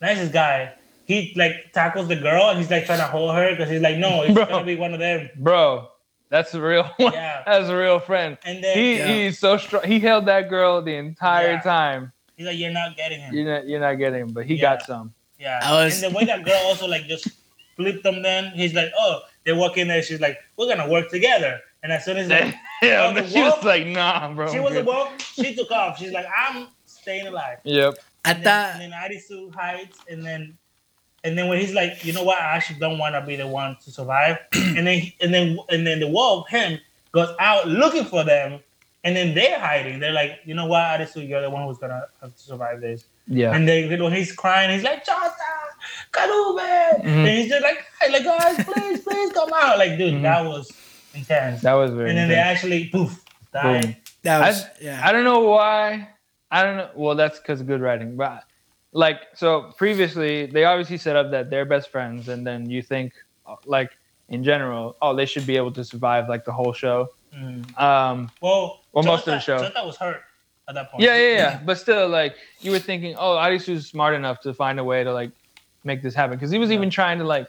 Speaker 2: nicest guy. He like tackles the girl and he's like trying to hold her because he's like, no, it's
Speaker 1: Bro.
Speaker 2: gonna be one of them.
Speaker 1: Bro, that's a real one. [LAUGHS]
Speaker 2: Yeah.
Speaker 1: That's a real friend.
Speaker 2: And then
Speaker 1: He
Speaker 3: Yeah.
Speaker 1: he's so strong. He held that girl the entire
Speaker 2: Yeah.
Speaker 1: time.
Speaker 2: he's like, you're not getting him.
Speaker 1: You're not you're not getting him, but he
Speaker 2: Yeah.
Speaker 1: got some.
Speaker 2: Yeah.
Speaker 3: I was-
Speaker 2: And the way that girl also like just flipped them then, he's like, oh, they walk in there, she's like, we're gonna work together. And as soon as [LAUGHS] like,
Speaker 1: yeah,
Speaker 2: the
Speaker 1: but she was like, nah, bro.
Speaker 2: she
Speaker 1: I'm
Speaker 2: was a
Speaker 1: good.
Speaker 2: wolf, she took off. She's like, I'm staying alive.
Speaker 1: Yep.
Speaker 3: I
Speaker 2: And then,
Speaker 3: thought
Speaker 2: and then Arisu hides, and then and then when he's like, you know what, I actually don't want to be the one to survive. [CLEARS THROAT] and then and then and then the wolf, him, goes out looking for them, and then they're hiding. They're like, you know what, I Arisu, you're the one who's gonna have to survive this.
Speaker 1: Yeah.
Speaker 2: And then when he's crying, he's like, Chota, Karube.
Speaker 1: Mhm.
Speaker 2: And he's just like, hey, like, guys, please, please come out. Like, dude,
Speaker 1: Mhm.
Speaker 2: that was intense.
Speaker 1: that was very
Speaker 2: and then they actually, poof, died.
Speaker 1: Boom.
Speaker 3: that was
Speaker 1: I-
Speaker 3: yeah.
Speaker 1: I don't know why. I don't know. Well, that's because of good writing. But like, so previously, they obviously set up that they're best friends, and then you think, uh, like, in general, oh, they should be able to survive like the whole show.
Speaker 2: Mm.
Speaker 1: Um,
Speaker 2: Well,
Speaker 1: Well, most of the show.
Speaker 2: Chota was hurt at that point.
Speaker 1: yeah, yeah, yeah. But still, like, you were thinking, oh, Arisu's smart enough to find a way to like make this happen because he was
Speaker 2: Yeah.
Speaker 1: even trying to like,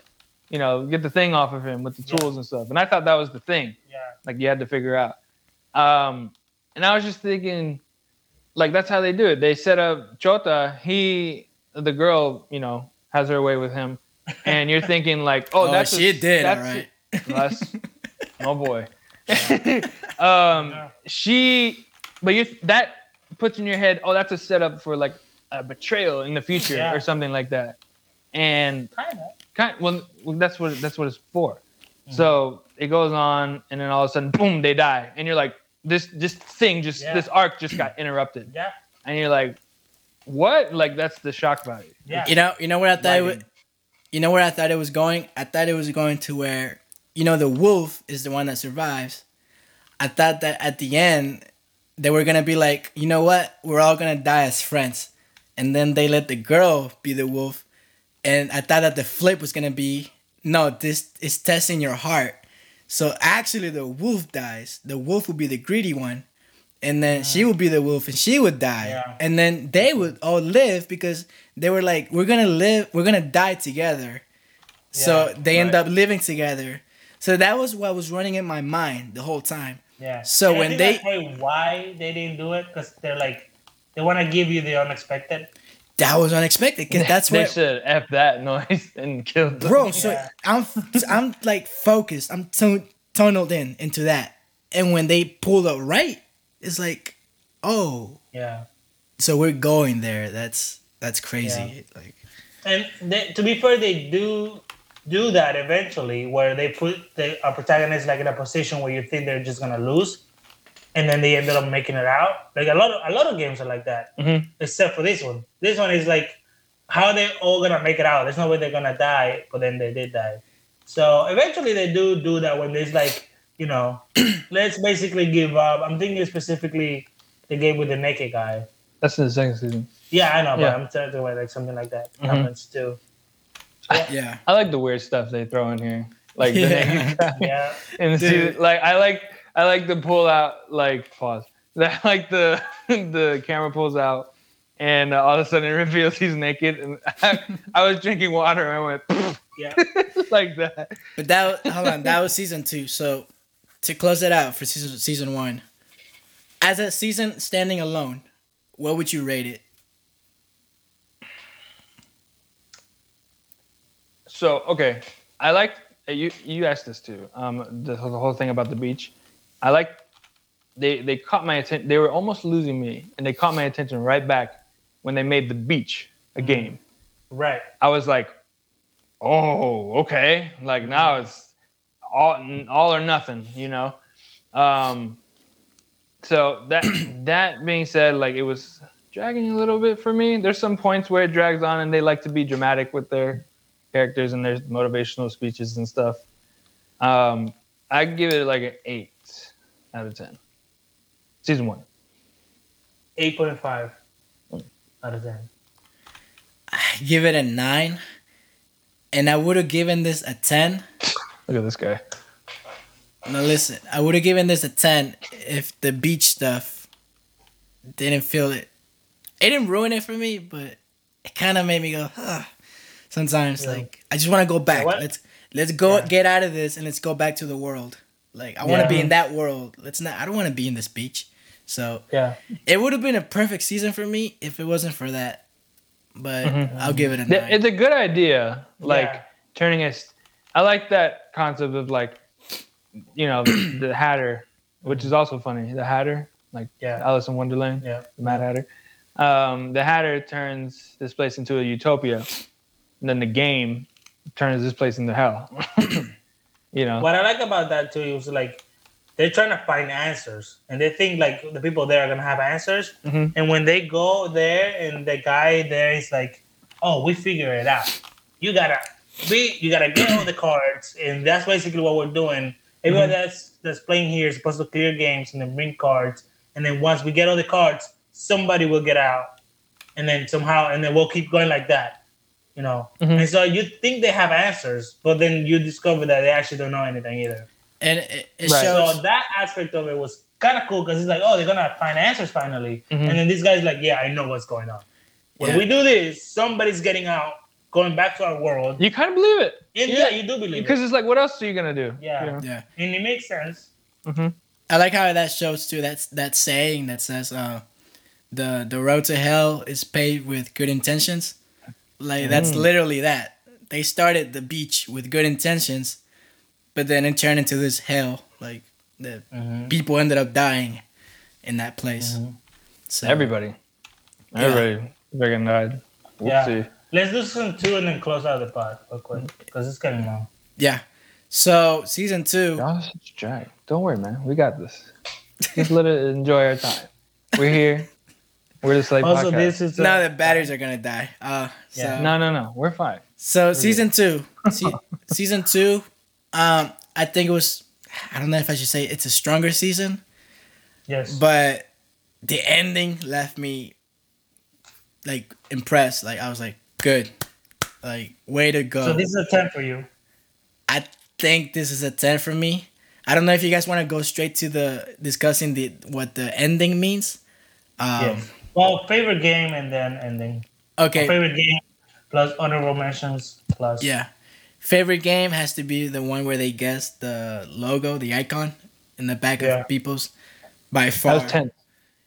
Speaker 1: you know, get the thing off of him with the
Speaker 2: Yeah.
Speaker 1: tools and stuff. And I thought that was the thing.
Speaker 2: Yeah.
Speaker 1: like you had to figure out. Um, and I was just thinking, like that's how they do it. They set up Chota. He, the girl, you know, has her way with him, and you're thinking like, oh, [LAUGHS]
Speaker 3: Oh,
Speaker 1: that's
Speaker 3: she
Speaker 1: a,
Speaker 3: did,
Speaker 1: That's
Speaker 3: alright.
Speaker 1: That's [LAUGHS] oh boy. [LAUGHS] um,
Speaker 2: Yeah.
Speaker 1: she, but you that puts in your head, oh, that's a setup for like a betrayal in the future
Speaker 2: Yeah.
Speaker 1: or something like that. And
Speaker 2: Kind of.
Speaker 1: kind well, well that's what that's what it's for. So it goes on, and then all of a sudden, boom, they die, and you're like, this this thing just
Speaker 2: Yeah.
Speaker 1: this arc just got interrupted,
Speaker 2: Yeah.
Speaker 1: and you're like, what? Like that's the shock value.
Speaker 2: Yeah.
Speaker 3: You know, you know where I thought it
Speaker 1: Writing.
Speaker 3: would, you know where I thought it was going. I thought it was going to where you know the wolf is the one that survives. I thought that at the end they were gonna be like, you know what, we're all gonna die as friends, and then they let the girl be the wolf, and I thought that the flip was gonna be, no, this is testing your heart. So actually, the wolf dies. The wolf would be the greedy one, and then she would be the wolf, and she would die,
Speaker 2: Yeah.
Speaker 3: and then they would all live because they were like, we're gonna live, we're gonna die together. So
Speaker 2: Yeah,
Speaker 3: they end up living together. So that was what was running in my mind the whole time.
Speaker 2: Yeah.
Speaker 3: So
Speaker 2: And
Speaker 3: when they-
Speaker 2: why they didn't do it because they're like they want to give you the unexpected.
Speaker 3: That was unexpected because that's
Speaker 1: they
Speaker 3: what
Speaker 1: should f that noise [LAUGHS] and kill them.
Speaker 3: bro so
Speaker 2: Yeah.
Speaker 3: i'm i'm like focused. I'm tun- tunneled in into that. And when they pull up right it's like oh.
Speaker 2: Yeah.
Speaker 3: so we're going there. That's that's crazy. Like
Speaker 2: And they, to be fair, they do do that eventually, where they put the a protagonist like in a position where you think they're just gonna lose, and then they ended up making it out. Like a lot of a lot of games are like that,
Speaker 1: Mhm.
Speaker 2: except for this one. This one is like how they all gonna make it out. There's no way they're gonna die, but then they did die. So eventually they do do that when there's like you know, [CLEARS THROAT] let's basically give up. I'm thinking specifically the game with the naked guy.
Speaker 1: That's in the second season.
Speaker 2: Yeah, I know, but
Speaker 1: Yeah.
Speaker 2: I'm talking about like something like that
Speaker 1: Mhm.
Speaker 2: happens too.
Speaker 3: yeah
Speaker 1: I like the weird stuff they throw in here, like the
Speaker 3: Yeah.
Speaker 1: naked guy. [LAUGHS]
Speaker 2: Yeah.
Speaker 1: in the
Speaker 3: Dude.
Speaker 1: Like I like I like the pull out like pause. [LAUGHS] That like the [LAUGHS] the camera pulls out and uh, all of a sudden it [LAUGHS] reveals he's naked and I, I was drinking water and I went
Speaker 2: Yeah.
Speaker 1: like that.
Speaker 3: but that hold on that was season two so to close it out for season season one as a season standing alone what would you rate it
Speaker 1: So okay, I like you. You asked this too. Um, the, the whole thing about the beach. I like they they caught my attention. They were almost losing me, and they caught my attention right back when they made the beach a game.
Speaker 2: Right.
Speaker 1: I was like, oh, okay. Like now it's all all or nothing, you know. Um, so that [CLEARS THROAT] that being said, like it was dragging a little bit for me. There's some points where it drags on, and they like to be dramatic with their characters and their motivational speeches and stuff. Um, I give it like an eight out of ten. Season one.
Speaker 2: 8.5 out of 10.
Speaker 3: give it a nine and i would have given this a 10
Speaker 1: Look at this guy.
Speaker 3: Now listen. I would have given this a ten if the beach stuff didn't feel it. It didn't ruin it for me, but it kind of made me go. Huh. Sometimes,
Speaker 2: Yeah.
Speaker 3: like I just want to go back.
Speaker 2: what?
Speaker 3: let's let's go
Speaker 2: Yeah.
Speaker 3: get out of this and let's go back to the world. Like I want to
Speaker 2: Yeah.
Speaker 3: be in that world. Let's not. I don't want to be in this beach. So
Speaker 2: Yeah.
Speaker 3: it would have been a perfect season for me if it wasn't for that. But
Speaker 1: Mhm.
Speaker 3: I'll give it a nine.
Speaker 1: It's a good idea, like
Speaker 2: Yeah.
Speaker 1: turning us. I like that concept of like, you know, the, [COUGHS] the Hatter, which is also funny. The Hatter, like
Speaker 2: Yeah.
Speaker 1: Alice in Wonderland,
Speaker 2: Yeah.
Speaker 1: the Mad Hatter. Um, the Hatter turns this place into a utopia, and then the game turns this place into hell. [COUGHS] [COUGHS] you know,
Speaker 2: What I like about that too is like they're trying to find answers and they think like the people there are gonna have answers.
Speaker 1: Mhm.
Speaker 2: And when they go there and the guy there is like, Oh, we figure it out. You gotta be you gotta get all the cards and that's basically what we're doing. Everybody that's that's playing here is supposed to clear games and then bring cards. And then once we get all the cards, somebody will get out. And then somehow and then we'll keep going like that. You know.
Speaker 1: Mhm.
Speaker 2: And so you think they have answers, but then you discover that they actually don't know anything either.
Speaker 3: and it, it
Speaker 1: Right.
Speaker 3: shows.
Speaker 2: So that aspect of it was kind of cool because it's like, oh, they're gonna find answers finally,
Speaker 1: Mhm.
Speaker 2: and then this guy's like, yeah, I know what's going on. When
Speaker 3: Yeah.
Speaker 2: we do this, somebody's getting out, going back to our world.
Speaker 1: you kind of believe it
Speaker 2: And yeah, you do believe it.
Speaker 1: because
Speaker 2: it,
Speaker 1: it's like, what else are you gonna do?
Speaker 2: Yeah.
Speaker 1: You know?
Speaker 3: yeah.
Speaker 2: and it makes sense.
Speaker 1: Mhm.
Speaker 3: I like how that shows too. That's that saying that says, uh, "the the road to hell is paved with good intentions." Like that's
Speaker 1: Mm.
Speaker 3: literally that. They started the beach with good intentions, but then it turned into this hell. Like the people ended up dying in that place.
Speaker 2: Mhm.
Speaker 3: So
Speaker 1: Everybody,
Speaker 3: Yeah.
Speaker 1: everybody, freaking died.
Speaker 2: Yeah. Let's do some two and then close out the pod real quick because it's getting long.
Speaker 3: yeah. So season two,
Speaker 1: Y'all such a drag. Don't worry, man. We got this. Just let it enjoy our time. We're here. [LAUGHS] We're the Slate
Speaker 2: Also,
Speaker 1: Podcast.
Speaker 2: this is uh,
Speaker 3: now the batteries are gonna die. Uh, so
Speaker 2: Yeah.
Speaker 1: no, no, no. We're fine.
Speaker 3: So season two, [LAUGHS] se- season two, um, I think it was. I don't know if I should say it's a stronger season,
Speaker 2: yes,
Speaker 3: but the ending left me like impressed. Like I was like, good, like way to go.
Speaker 2: so this is a ten for you.
Speaker 3: I think this is a ten for me. I don't know if you guys want to go straight to the discussing the what the ending means. Um,
Speaker 2: yes. Well, favorite game and then ending.
Speaker 3: Okay.
Speaker 2: Favorite game plus honorable mentions plus
Speaker 3: Yeah. Favorite game has to be the one where they guess the logo, the icon in the back
Speaker 2: Yeah.
Speaker 3: of people's by far.
Speaker 1: That was tense.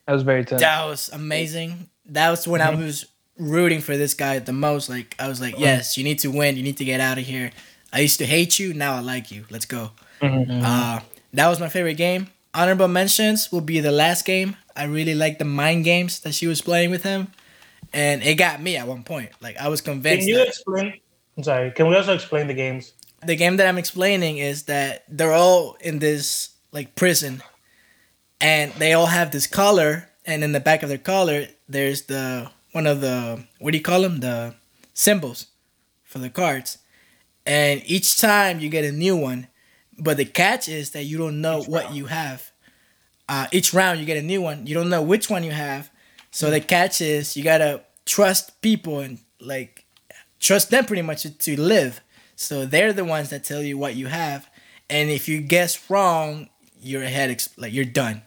Speaker 1: That was very tense.
Speaker 3: That was amazing. That was when I was rooting for this guy the most. Like I was like, yes, you need to win. You need to get out of here. I used to hate you. Now I like you. Let's go.
Speaker 1: Mhm.
Speaker 3: Uh, that was my favorite game. Honorable mentions will be the last game. I really liked the mind games that she was playing with him, and it got me at one point. Like I was convinced.
Speaker 2: Can you
Speaker 3: that-
Speaker 2: explain? I'm sorry. Can we also explain the games?
Speaker 3: the game that I'm explaining is that they're all in this like prison, and they all have this collar, and in the back of their collar, there's the one of the what do you call them? The symbols for the cards, and each time you get a new one, but the catch is that you don't know what you have. Uh, each round you get a new one. You don't know which one you have. So the catch is you gotta trust people and like trust them pretty much to, to live. So they're the ones that tell you what you have, and if you guess wrong, you're ahead. Ex- like you're done.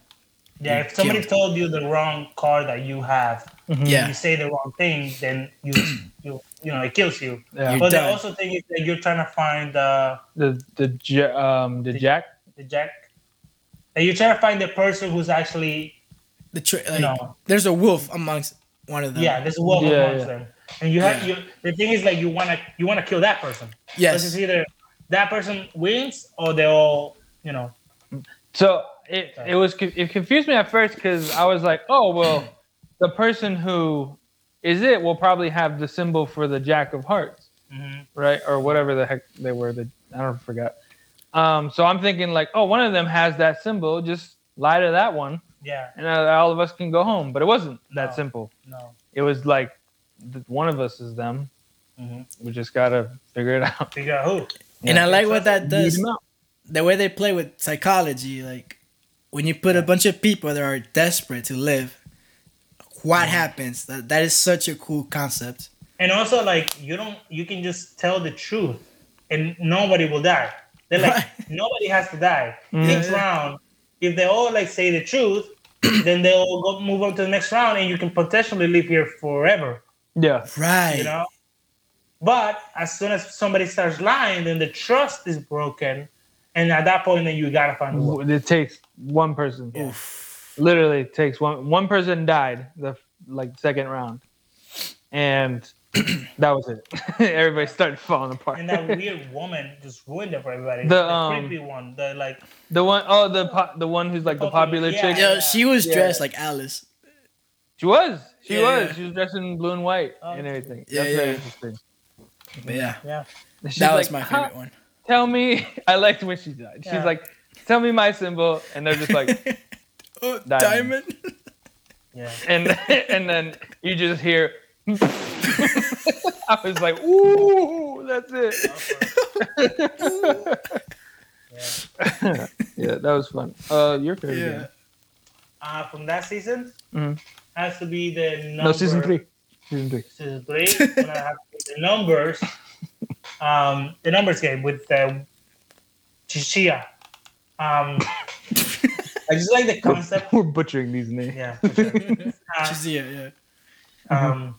Speaker 2: Yeah,
Speaker 3: You're
Speaker 2: if somebody
Speaker 3: killed.
Speaker 2: told you the wrong card that you have,
Speaker 3: Yeah.
Speaker 2: you say the wrong thing, then you you you know it kills you.
Speaker 1: Yeah.
Speaker 3: You're
Speaker 2: but the also thing is that you're trying to find the
Speaker 1: The the ja- um the jack.
Speaker 2: the jack. And you're trying to find the person who's actually
Speaker 3: The tr- like,
Speaker 2: No.
Speaker 3: there's a wolf amongst one of them.
Speaker 2: yeah, there's a wolf
Speaker 1: Yeah,
Speaker 2: amongst
Speaker 1: yeah.
Speaker 2: them, and you have
Speaker 3: Yeah.
Speaker 2: you. The thing is like you wanna you wanna kill that person. Because it's
Speaker 3: Yes.
Speaker 2: either that person wins or they all you know.
Speaker 1: So it it was it confused me at first because I was like, oh well, [CLEARS THROAT] the person who is it will probably have the symbol for the Jack of Hearts,
Speaker 2: Mhm.
Speaker 1: right, or whatever the heck they were. The I don't forget. Um, so I'm thinking like, oh, one of them has that symbol. Just lie to that one,
Speaker 2: Yeah,
Speaker 1: and uh, all of us can go home. But it wasn't that
Speaker 2: No.
Speaker 1: simple.
Speaker 2: no.
Speaker 1: It was like th- one of us is them.
Speaker 2: Mhm.
Speaker 1: We just gotta figure it out.
Speaker 2: Figure out who.
Speaker 3: And I like what that
Speaker 1: Weed
Speaker 3: does.
Speaker 1: 'em out.
Speaker 3: The way they play with psychology, like when you put a bunch of people that are desperate to live, what happens? That that is such a cool concept.
Speaker 2: And also, like, you don't, you can just tell the truth, and nobody will die. They're like, [LAUGHS] nobody has to die.
Speaker 1: Mhm.
Speaker 2: Next round, if they all like say the truth, [CLEARS THROAT] then they'll go move on to the next round, and you can potentially live here forever.
Speaker 1: Yeah.
Speaker 3: Right.
Speaker 2: You know. But as soon as somebody starts lying, then the trust is broken, and at that point, then you gotta find a way.
Speaker 1: It takes one person.
Speaker 3: Oof.
Speaker 1: literally it takes one one person died the like second round and [CLEARS THROAT] that was it [LAUGHS] everybody started falling apart
Speaker 2: And that weird woman just ruined it for everybody.
Speaker 1: The,
Speaker 2: The,
Speaker 1: um,
Speaker 2: creepy one, the like,
Speaker 1: the one oh the po- the one who's like the popular
Speaker 2: Yeah.
Speaker 1: chick
Speaker 3: Yeah, she was
Speaker 1: Yeah.
Speaker 3: dressed like Alice.
Speaker 1: she was she
Speaker 3: Yeah.
Speaker 1: was she was dressed in blue and white
Speaker 2: Oh.
Speaker 1: and everything
Speaker 3: Yeah,
Speaker 1: that's very
Speaker 3: yeah.
Speaker 1: interesting
Speaker 3: But yeah,
Speaker 2: yeah.
Speaker 1: She's
Speaker 3: that was
Speaker 1: like,
Speaker 3: my favorite one.
Speaker 1: tell me [LAUGHS] i liked when she died she's like tell me my symbol and they're just like [LAUGHS]
Speaker 3: oh,
Speaker 1: Diamond.
Speaker 3: diamond.
Speaker 2: Yeah.
Speaker 1: and and then you just hear [LAUGHS] i was like ooh that's it
Speaker 2: yeah. [LAUGHS]
Speaker 1: yeah that was fun uh your favorite
Speaker 3: yeah.
Speaker 1: game
Speaker 2: Uh, from that season,
Speaker 1: Mhm.
Speaker 2: has to be the number.
Speaker 1: no season three season three
Speaker 2: Season three. [LAUGHS] I have the numbers. Um, the numbers game with the Chishiya. Um, I just like the concept.
Speaker 1: We're butchering these names.
Speaker 2: Yeah. for sure. Uh,
Speaker 3: She's yeah.
Speaker 2: um,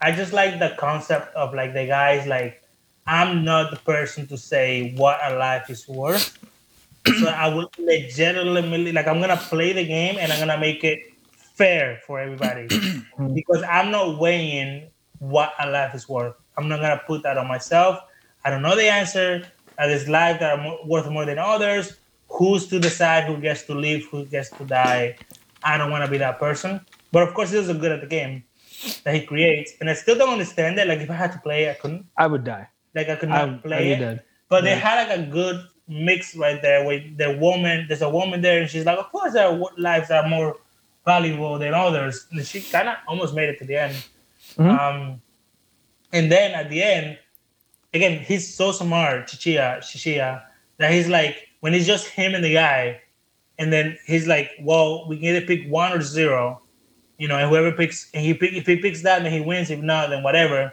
Speaker 2: I just like the concept of like the guys like I'm not the person to say what a life is worth. [CLEARS THROAT] so I will legitimately like I'm gonna play the game and I'm gonna make it fair for everybody [CLEARS THROAT] because I'm not weighing what a life is worth. I'm not gonna put that on myself. I don't know the answer. Uh, There's lives that are mo- worth more than others. Who's to decide who gets to live, who gets to die? I don't want to be that person. But of course, he was good at the game that he creates, and I still don't understand it. Like if I had to play, I couldn't.
Speaker 1: I would die.
Speaker 2: Like I could not
Speaker 1: I'd
Speaker 2: play
Speaker 1: be
Speaker 2: it.
Speaker 1: dead.
Speaker 2: But they had like a good mix right there with the woman. There's a woman there, and she's like, of course, our lives are more valuable than others. And she kind of almost made it to the end.
Speaker 1: Mhm.
Speaker 2: Um, and then at the end, again, he's so smart, Chishiya, Chishiya, that he's like, when it's just him and the guy, and then he's like, well, we can either pick one or zero, you know, and whoever picks, and he pick, if he picks that, then he wins. If not, then whatever.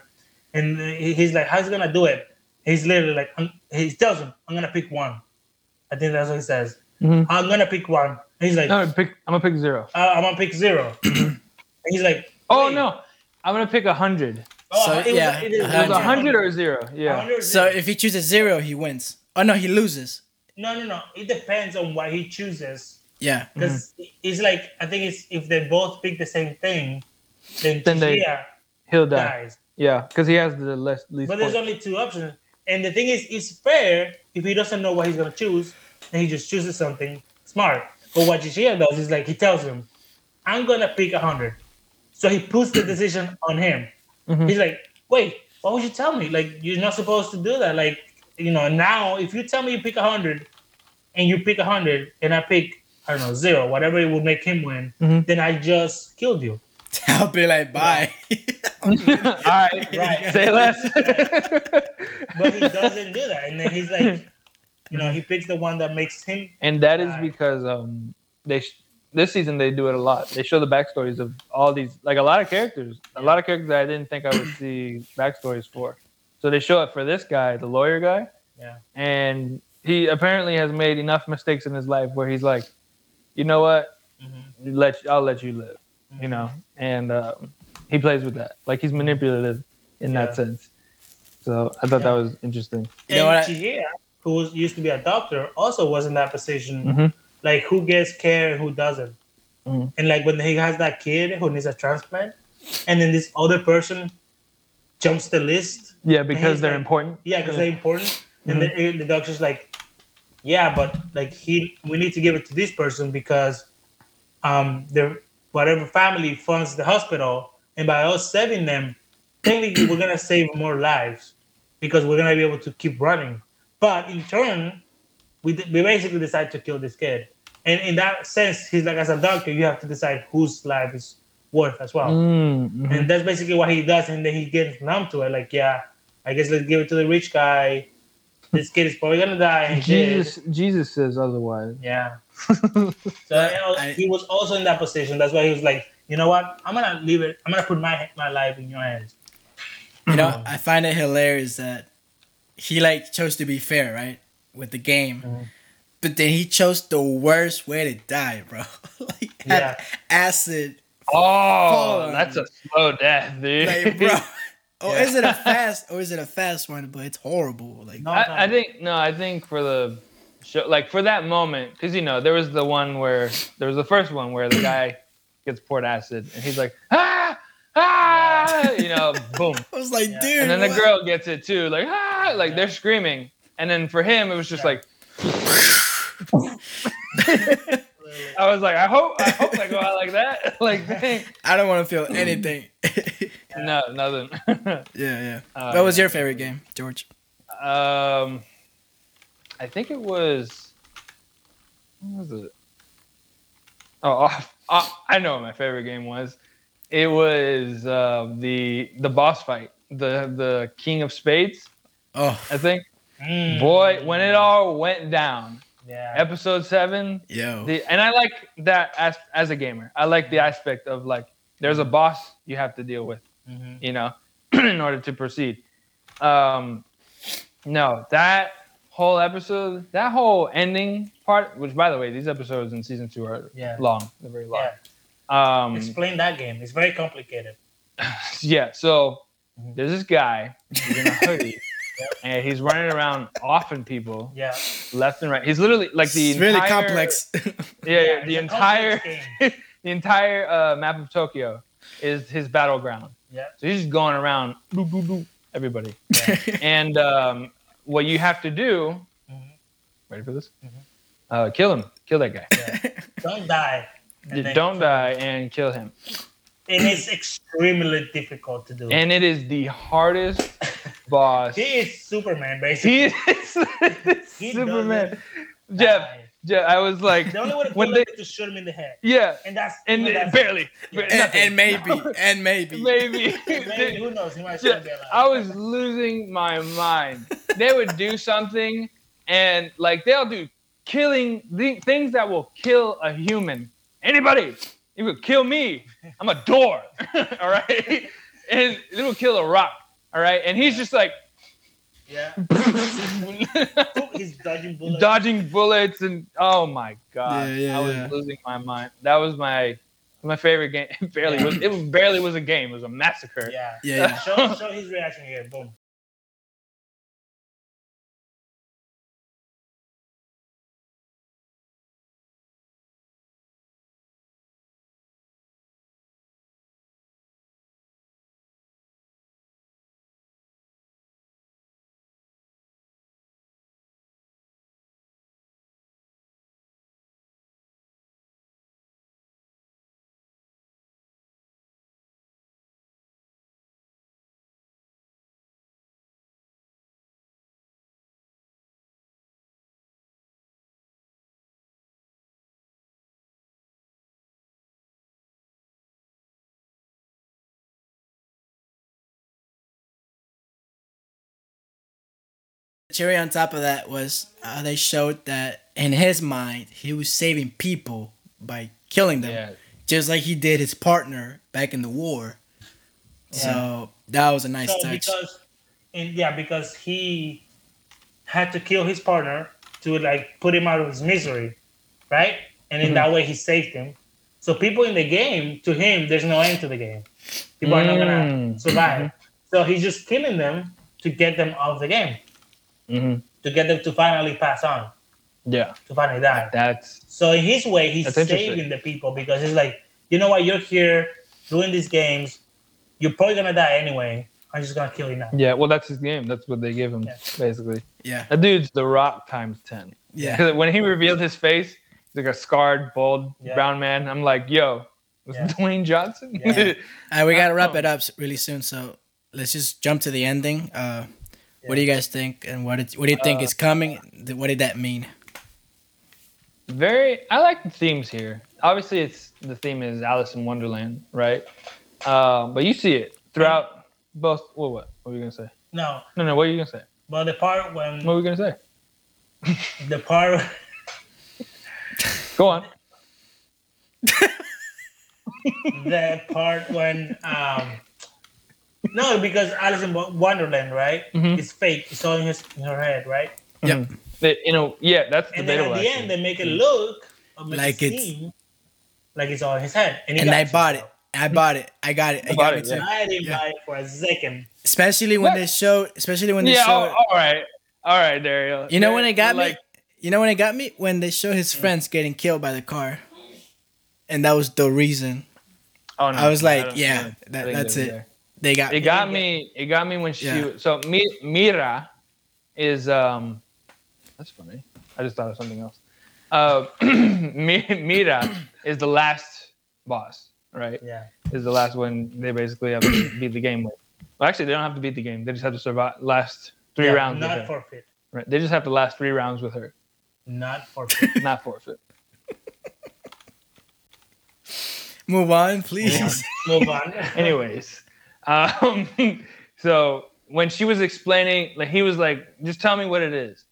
Speaker 2: And he's like, how's he gonna do it? He's literally like, I'm, he tells him, I'm gonna pick one. I think that's what he says.
Speaker 1: Mhm.
Speaker 2: I'm gonna pick one. And he's like,
Speaker 1: No, pick. I'm gonna pick zero.
Speaker 2: uh, I'm gonna pick zero. [CLEARS THROAT] and he's like,
Speaker 1: Oh
Speaker 2: wait.
Speaker 1: no, I'm gonna pick a hundred.
Speaker 2: Oh,
Speaker 3: So,
Speaker 2: it
Speaker 3: yeah,
Speaker 2: it is-
Speaker 3: a
Speaker 1: It
Speaker 3: hundred.
Speaker 1: a hundred or zero. Yeah.
Speaker 2: 100
Speaker 3: So if he chooses zero, he wins. Oh no, he loses.
Speaker 2: no, no, no. It depends on what he chooses.
Speaker 3: Yeah.
Speaker 2: Because it's like I think it's if they both pick the same thing, then,
Speaker 1: Then they-
Speaker 2: Chishiya
Speaker 1: He'll die.
Speaker 2: dies.
Speaker 1: Yeah, because he has the less least.
Speaker 2: But there's
Speaker 1: points.
Speaker 2: only two options. And the thing is, it's fair if he doesn't know what he's gonna choose, and he just chooses something smart. But what Chishiya does is like he tells him, "I'm gonna pick a hundred. So he puts the decision on him.
Speaker 1: Mhm.
Speaker 2: He's like, "Wait, why would you tell me? Like you're not supposed to do that. Like you know, now if you tell me you pick a hundred, and you pick a hundred, and I pick I don't know zero, whatever it would make him win,
Speaker 1: Mhm.
Speaker 2: then I just killed you." [LAUGHS]
Speaker 3: I'll be like, bye. [LAUGHS]
Speaker 1: All right,
Speaker 2: Right.
Speaker 1: Say less. [LAUGHS]
Speaker 2: But he doesn't do that, and then he's like, you know, he picks the one that makes him
Speaker 1: and that is
Speaker 2: Right.
Speaker 1: because um they sh- this season they do it a lot. They show the backstories of all these like a lot of characters, a lot of characters that I didn't think I would see backstories for. So they show it for this guy, the lawyer guy,
Speaker 2: Yeah.
Speaker 1: and he apparently has made enough mistakes in his life where he's like, you know what,
Speaker 2: Mhm.
Speaker 1: let I'll let you live, you know, and um, he plays with that, like he's manipulative in
Speaker 2: Yeah.
Speaker 1: that sense. So I thought that was interesting.
Speaker 3: You know
Speaker 2: and
Speaker 3: what I-
Speaker 2: Chihira, who was, used to be a doctor, also was in that position.
Speaker 1: Mhm.
Speaker 2: Like who gets care and who doesn't.
Speaker 1: Mhm.
Speaker 2: And like when he has that kid who needs a transplant, and then this other person jumps the list.
Speaker 1: Yeah, because they're
Speaker 2: like-
Speaker 1: important.
Speaker 2: Yeah, because they're important. And the, the doctor's like, yeah, but like he, we need to give it to this person because, um, the whatever family funds the hospital, and by us saving them, technically we're gonna save more lives because we're gonna be able to keep running. But in turn, we we basically decide to kill this kid. And in that sense, he's like, as a doctor, you have to decide whose life is worth as well.
Speaker 1: Mm, mhm.
Speaker 2: And that's basically what he does. And then he gets numb to it. Like, yeah, I guess let's give it to the rich guy. This kid is probably gonna die. And he.
Speaker 1: Jesus, Jesus says otherwise.
Speaker 2: Yeah. [LAUGHS] So you know,
Speaker 3: I-
Speaker 2: he was also in that position. That's why he was like, you know what? I'm gonna leave it. I'm gonna put my my life in your hands.
Speaker 3: You know, I find it hilarious that he like chose to be fair, right, with the game,
Speaker 2: Mhm.
Speaker 3: but then he chose the worst way to die, bro. [LAUGHS] like
Speaker 2: Yeah.
Speaker 3: acid,
Speaker 1: Oh,
Speaker 3: Fuck.
Speaker 1: that's a slow death, dude.
Speaker 3: like bro. [LAUGHS] Or
Speaker 2: Yeah.
Speaker 3: is it a [LAUGHS] fast? Or is it a fast one? But it's horrible. Like
Speaker 2: No.
Speaker 1: I, I think no, I think for the show, like for that moment, because you know there was the one where there was the first one where the [CLEARS THROAT] guy gets poured acid and he's like ah ah, you know, boom, [LAUGHS]
Speaker 3: I was like,
Speaker 2: Yeah.
Speaker 3: dude.
Speaker 1: and then the
Speaker 3: what?
Speaker 1: girl gets it too, like ah, like they're screaming, and then for him it was just
Speaker 2: Yeah.
Speaker 1: like. [LAUGHS] I was like, I hope, I hope I go out like that. [LAUGHS] like, dang.
Speaker 3: I don't want to feel anything. [LAUGHS]
Speaker 1: no, nothing. [LAUGHS]
Speaker 3: yeah, yeah.
Speaker 1: Uh,
Speaker 3: what was your favorite game, George?
Speaker 1: Um, I think it was. What was it? Oh, oh, oh, I know what my favorite game was. It was uh, the the boss fight, the the King of Spades.
Speaker 3: Oh,
Speaker 1: I think.
Speaker 2: Mm.
Speaker 1: Boy, when it all went down,
Speaker 2: Yeah.
Speaker 1: episode seven. Yeah. And I like that as as a gamer. I like the aspect of like there's a boss you have to deal with
Speaker 2: Mhm.
Speaker 1: you know, [CLEARS THROAT] in order to proceed. Um, no, that whole episode, that whole ending part, which by the way, these episodes in season two are
Speaker 2: Yeah.
Speaker 1: long. They're very long.
Speaker 2: Yeah.
Speaker 1: Um,
Speaker 2: Explain that game. It's very complicated. [LAUGHS]
Speaker 1: yeah. So
Speaker 2: Mhm.
Speaker 1: there's this guy he's in a hoodie, [LAUGHS] and he's running around offing people
Speaker 2: Yeah.
Speaker 1: left and right. He's literally like the
Speaker 3: it's really complex. [LAUGHS]
Speaker 1: Yeah, yeah, the entire
Speaker 2: complex [LAUGHS]
Speaker 1: the entire uh, map of Tokyo is his battleground.
Speaker 2: Yeah.
Speaker 1: So he's just going around, boop, boop, boop, everybody. and um, what you have to do,
Speaker 2: Mhm.
Speaker 1: ready for this?
Speaker 2: Mhm.
Speaker 1: Uh, kill him. Kill that guy.
Speaker 2: Yeah. Don't die.
Speaker 1: Don't
Speaker 2: kill
Speaker 1: die and kill him.
Speaker 2: And it's extremely difficult to do.
Speaker 1: And it is the hardest [LAUGHS] boss.
Speaker 2: he is Superman, basically. [LAUGHS]
Speaker 1: He is
Speaker 2: He
Speaker 1: Superman. Jeff,
Speaker 2: die.
Speaker 1: Jeff, I was like,
Speaker 2: The only way to
Speaker 1: when
Speaker 2: kill
Speaker 1: they,
Speaker 2: him to shoot him in the head.
Speaker 1: yeah,
Speaker 2: And that's
Speaker 1: and
Speaker 2: even
Speaker 1: it-
Speaker 2: that's-
Speaker 1: barely,
Speaker 2: Yeah.
Speaker 3: and, and maybe, [LAUGHS] and maybe.
Speaker 1: maybe.
Speaker 2: Maybe, who knows? He might
Speaker 1: Yeah,
Speaker 2: still be alive.
Speaker 1: I was losing my mind. They would do something, and like they'll do killing the things that will kill a human. Anybody, it would kill me. I'm a door. [LAUGHS] all right, and it will kill a rock. All right, and he's just like
Speaker 2: Yeah. [LAUGHS] He's dodging bullets.
Speaker 1: dodging bullets, and oh my god,
Speaker 3: Yeah, yeah,
Speaker 1: I was
Speaker 3: yeah.
Speaker 1: losing my mind. That was my my favorite game. It [LAUGHS] barely was. It was barely was a game. It was a massacre.
Speaker 2: Yeah.
Speaker 3: Yeah, yeah.
Speaker 2: Show, show his reaction here. Boom.
Speaker 3: Cherry on top of that was uh, they showed that in his mind he was saving people by killing them,
Speaker 1: Yeah.
Speaker 3: just like he did his partner back in the war. So that was a nice
Speaker 2: So
Speaker 3: touch.
Speaker 2: because, in, yeah, because he had to kill his partner to like put him out of his misery, right? And in
Speaker 1: Mm-hmm.
Speaker 2: that way, he saved him. So people in the game, to him, there's no end to the game. People are not gonna
Speaker 1: Mm.
Speaker 2: survive. So he's just killing them to get them off the game,
Speaker 1: hmm
Speaker 2: to get them to finally pass on,
Speaker 1: Yeah.
Speaker 2: to finally die.
Speaker 1: That's
Speaker 2: So in his way, he's saving the people because he's like, you know what, you're here doing these games. You're probably gonna die anyway. I'm just gonna kill you now.
Speaker 1: yeah. Well, that's his game. That's what they give him
Speaker 2: Yeah.
Speaker 1: basically.
Speaker 3: yeah,
Speaker 1: That dude's the Rock times ten.
Speaker 3: yeah.
Speaker 1: Because [LAUGHS] when he revealed his face, he's like a scarred, bald,
Speaker 2: Yeah.
Speaker 1: brown man. I'm like, yo, was
Speaker 2: Yeah.
Speaker 1: Dwayne Johnson?
Speaker 2: Yeah. [LAUGHS]
Speaker 3: All right, we gotta wrap
Speaker 1: Oh.
Speaker 3: it up really soon. So let's just jump to the ending. Uh, What do you guys think? And what did, what do you think
Speaker 1: Uh,
Speaker 3: is coming? What did that mean?
Speaker 1: Very. I like the themes here. Obviously, it's the theme is Alice in Wonderland, right? Um, but you see it throughout both. Well, what? What were you gonna say?
Speaker 2: No,
Speaker 1: No, no. What are you gonna say?
Speaker 2: but the part when
Speaker 1: What were you gonna say?
Speaker 2: the part
Speaker 1: Go on.
Speaker 2: the part when [LAUGHS] um no because Alice in Wonderland right
Speaker 1: Mhm.
Speaker 2: it's fake it's all in, his, in her head right
Speaker 3: Yep.
Speaker 1: They, you know, yeah, that's
Speaker 2: and then
Speaker 1: debatable.
Speaker 2: at the
Speaker 1: actually.
Speaker 2: end they make it look make
Speaker 3: Like
Speaker 2: it
Speaker 3: it's-
Speaker 2: seem like it's all in his head he
Speaker 3: And I bought it. I bought it. I got it. I
Speaker 1: You
Speaker 3: got
Speaker 1: bought
Speaker 3: it
Speaker 1: it, yeah.
Speaker 2: I didn't
Speaker 3: Yeah.
Speaker 2: buy it for a second
Speaker 3: Especially when
Speaker 1: What?
Speaker 3: they show. Especially when they
Speaker 1: yeah.
Speaker 3: show.
Speaker 1: Oh, all right. All right, Dario.
Speaker 3: You know when it got
Speaker 1: like,
Speaker 3: me? You know when it got me? When they show his friends getting killed by the car. And that was the reason.
Speaker 1: Oh, no,
Speaker 3: I was like,
Speaker 1: don't-
Speaker 3: yeah, that-
Speaker 1: think
Speaker 3: that's it.
Speaker 1: there.
Speaker 3: They got
Speaker 1: It
Speaker 3: me.
Speaker 1: got me. It got me when she.
Speaker 3: Yeah.
Speaker 1: So Mi- Mira is um. That's funny. I just thought of something else. Uh, [CLEARS THROAT] Mira is the last boss, right?
Speaker 2: yeah
Speaker 1: Is the last one they basically have to [CLEARS THROAT] beat the game with. Well, actually, they don't have to beat the game. They just have to survive last three
Speaker 2: Yeah,
Speaker 1: rounds.
Speaker 2: not
Speaker 1: with her.
Speaker 2: forfeit
Speaker 1: Right. They just have to last three rounds with her,
Speaker 2: not forfeit [LAUGHS]
Speaker 1: not forfeit.
Speaker 3: Move on, please.
Speaker 2: move on [LAUGHS]
Speaker 1: Anyways, um, [LAUGHS] so when she was explaining, like he was like, "Just tell me what it is,"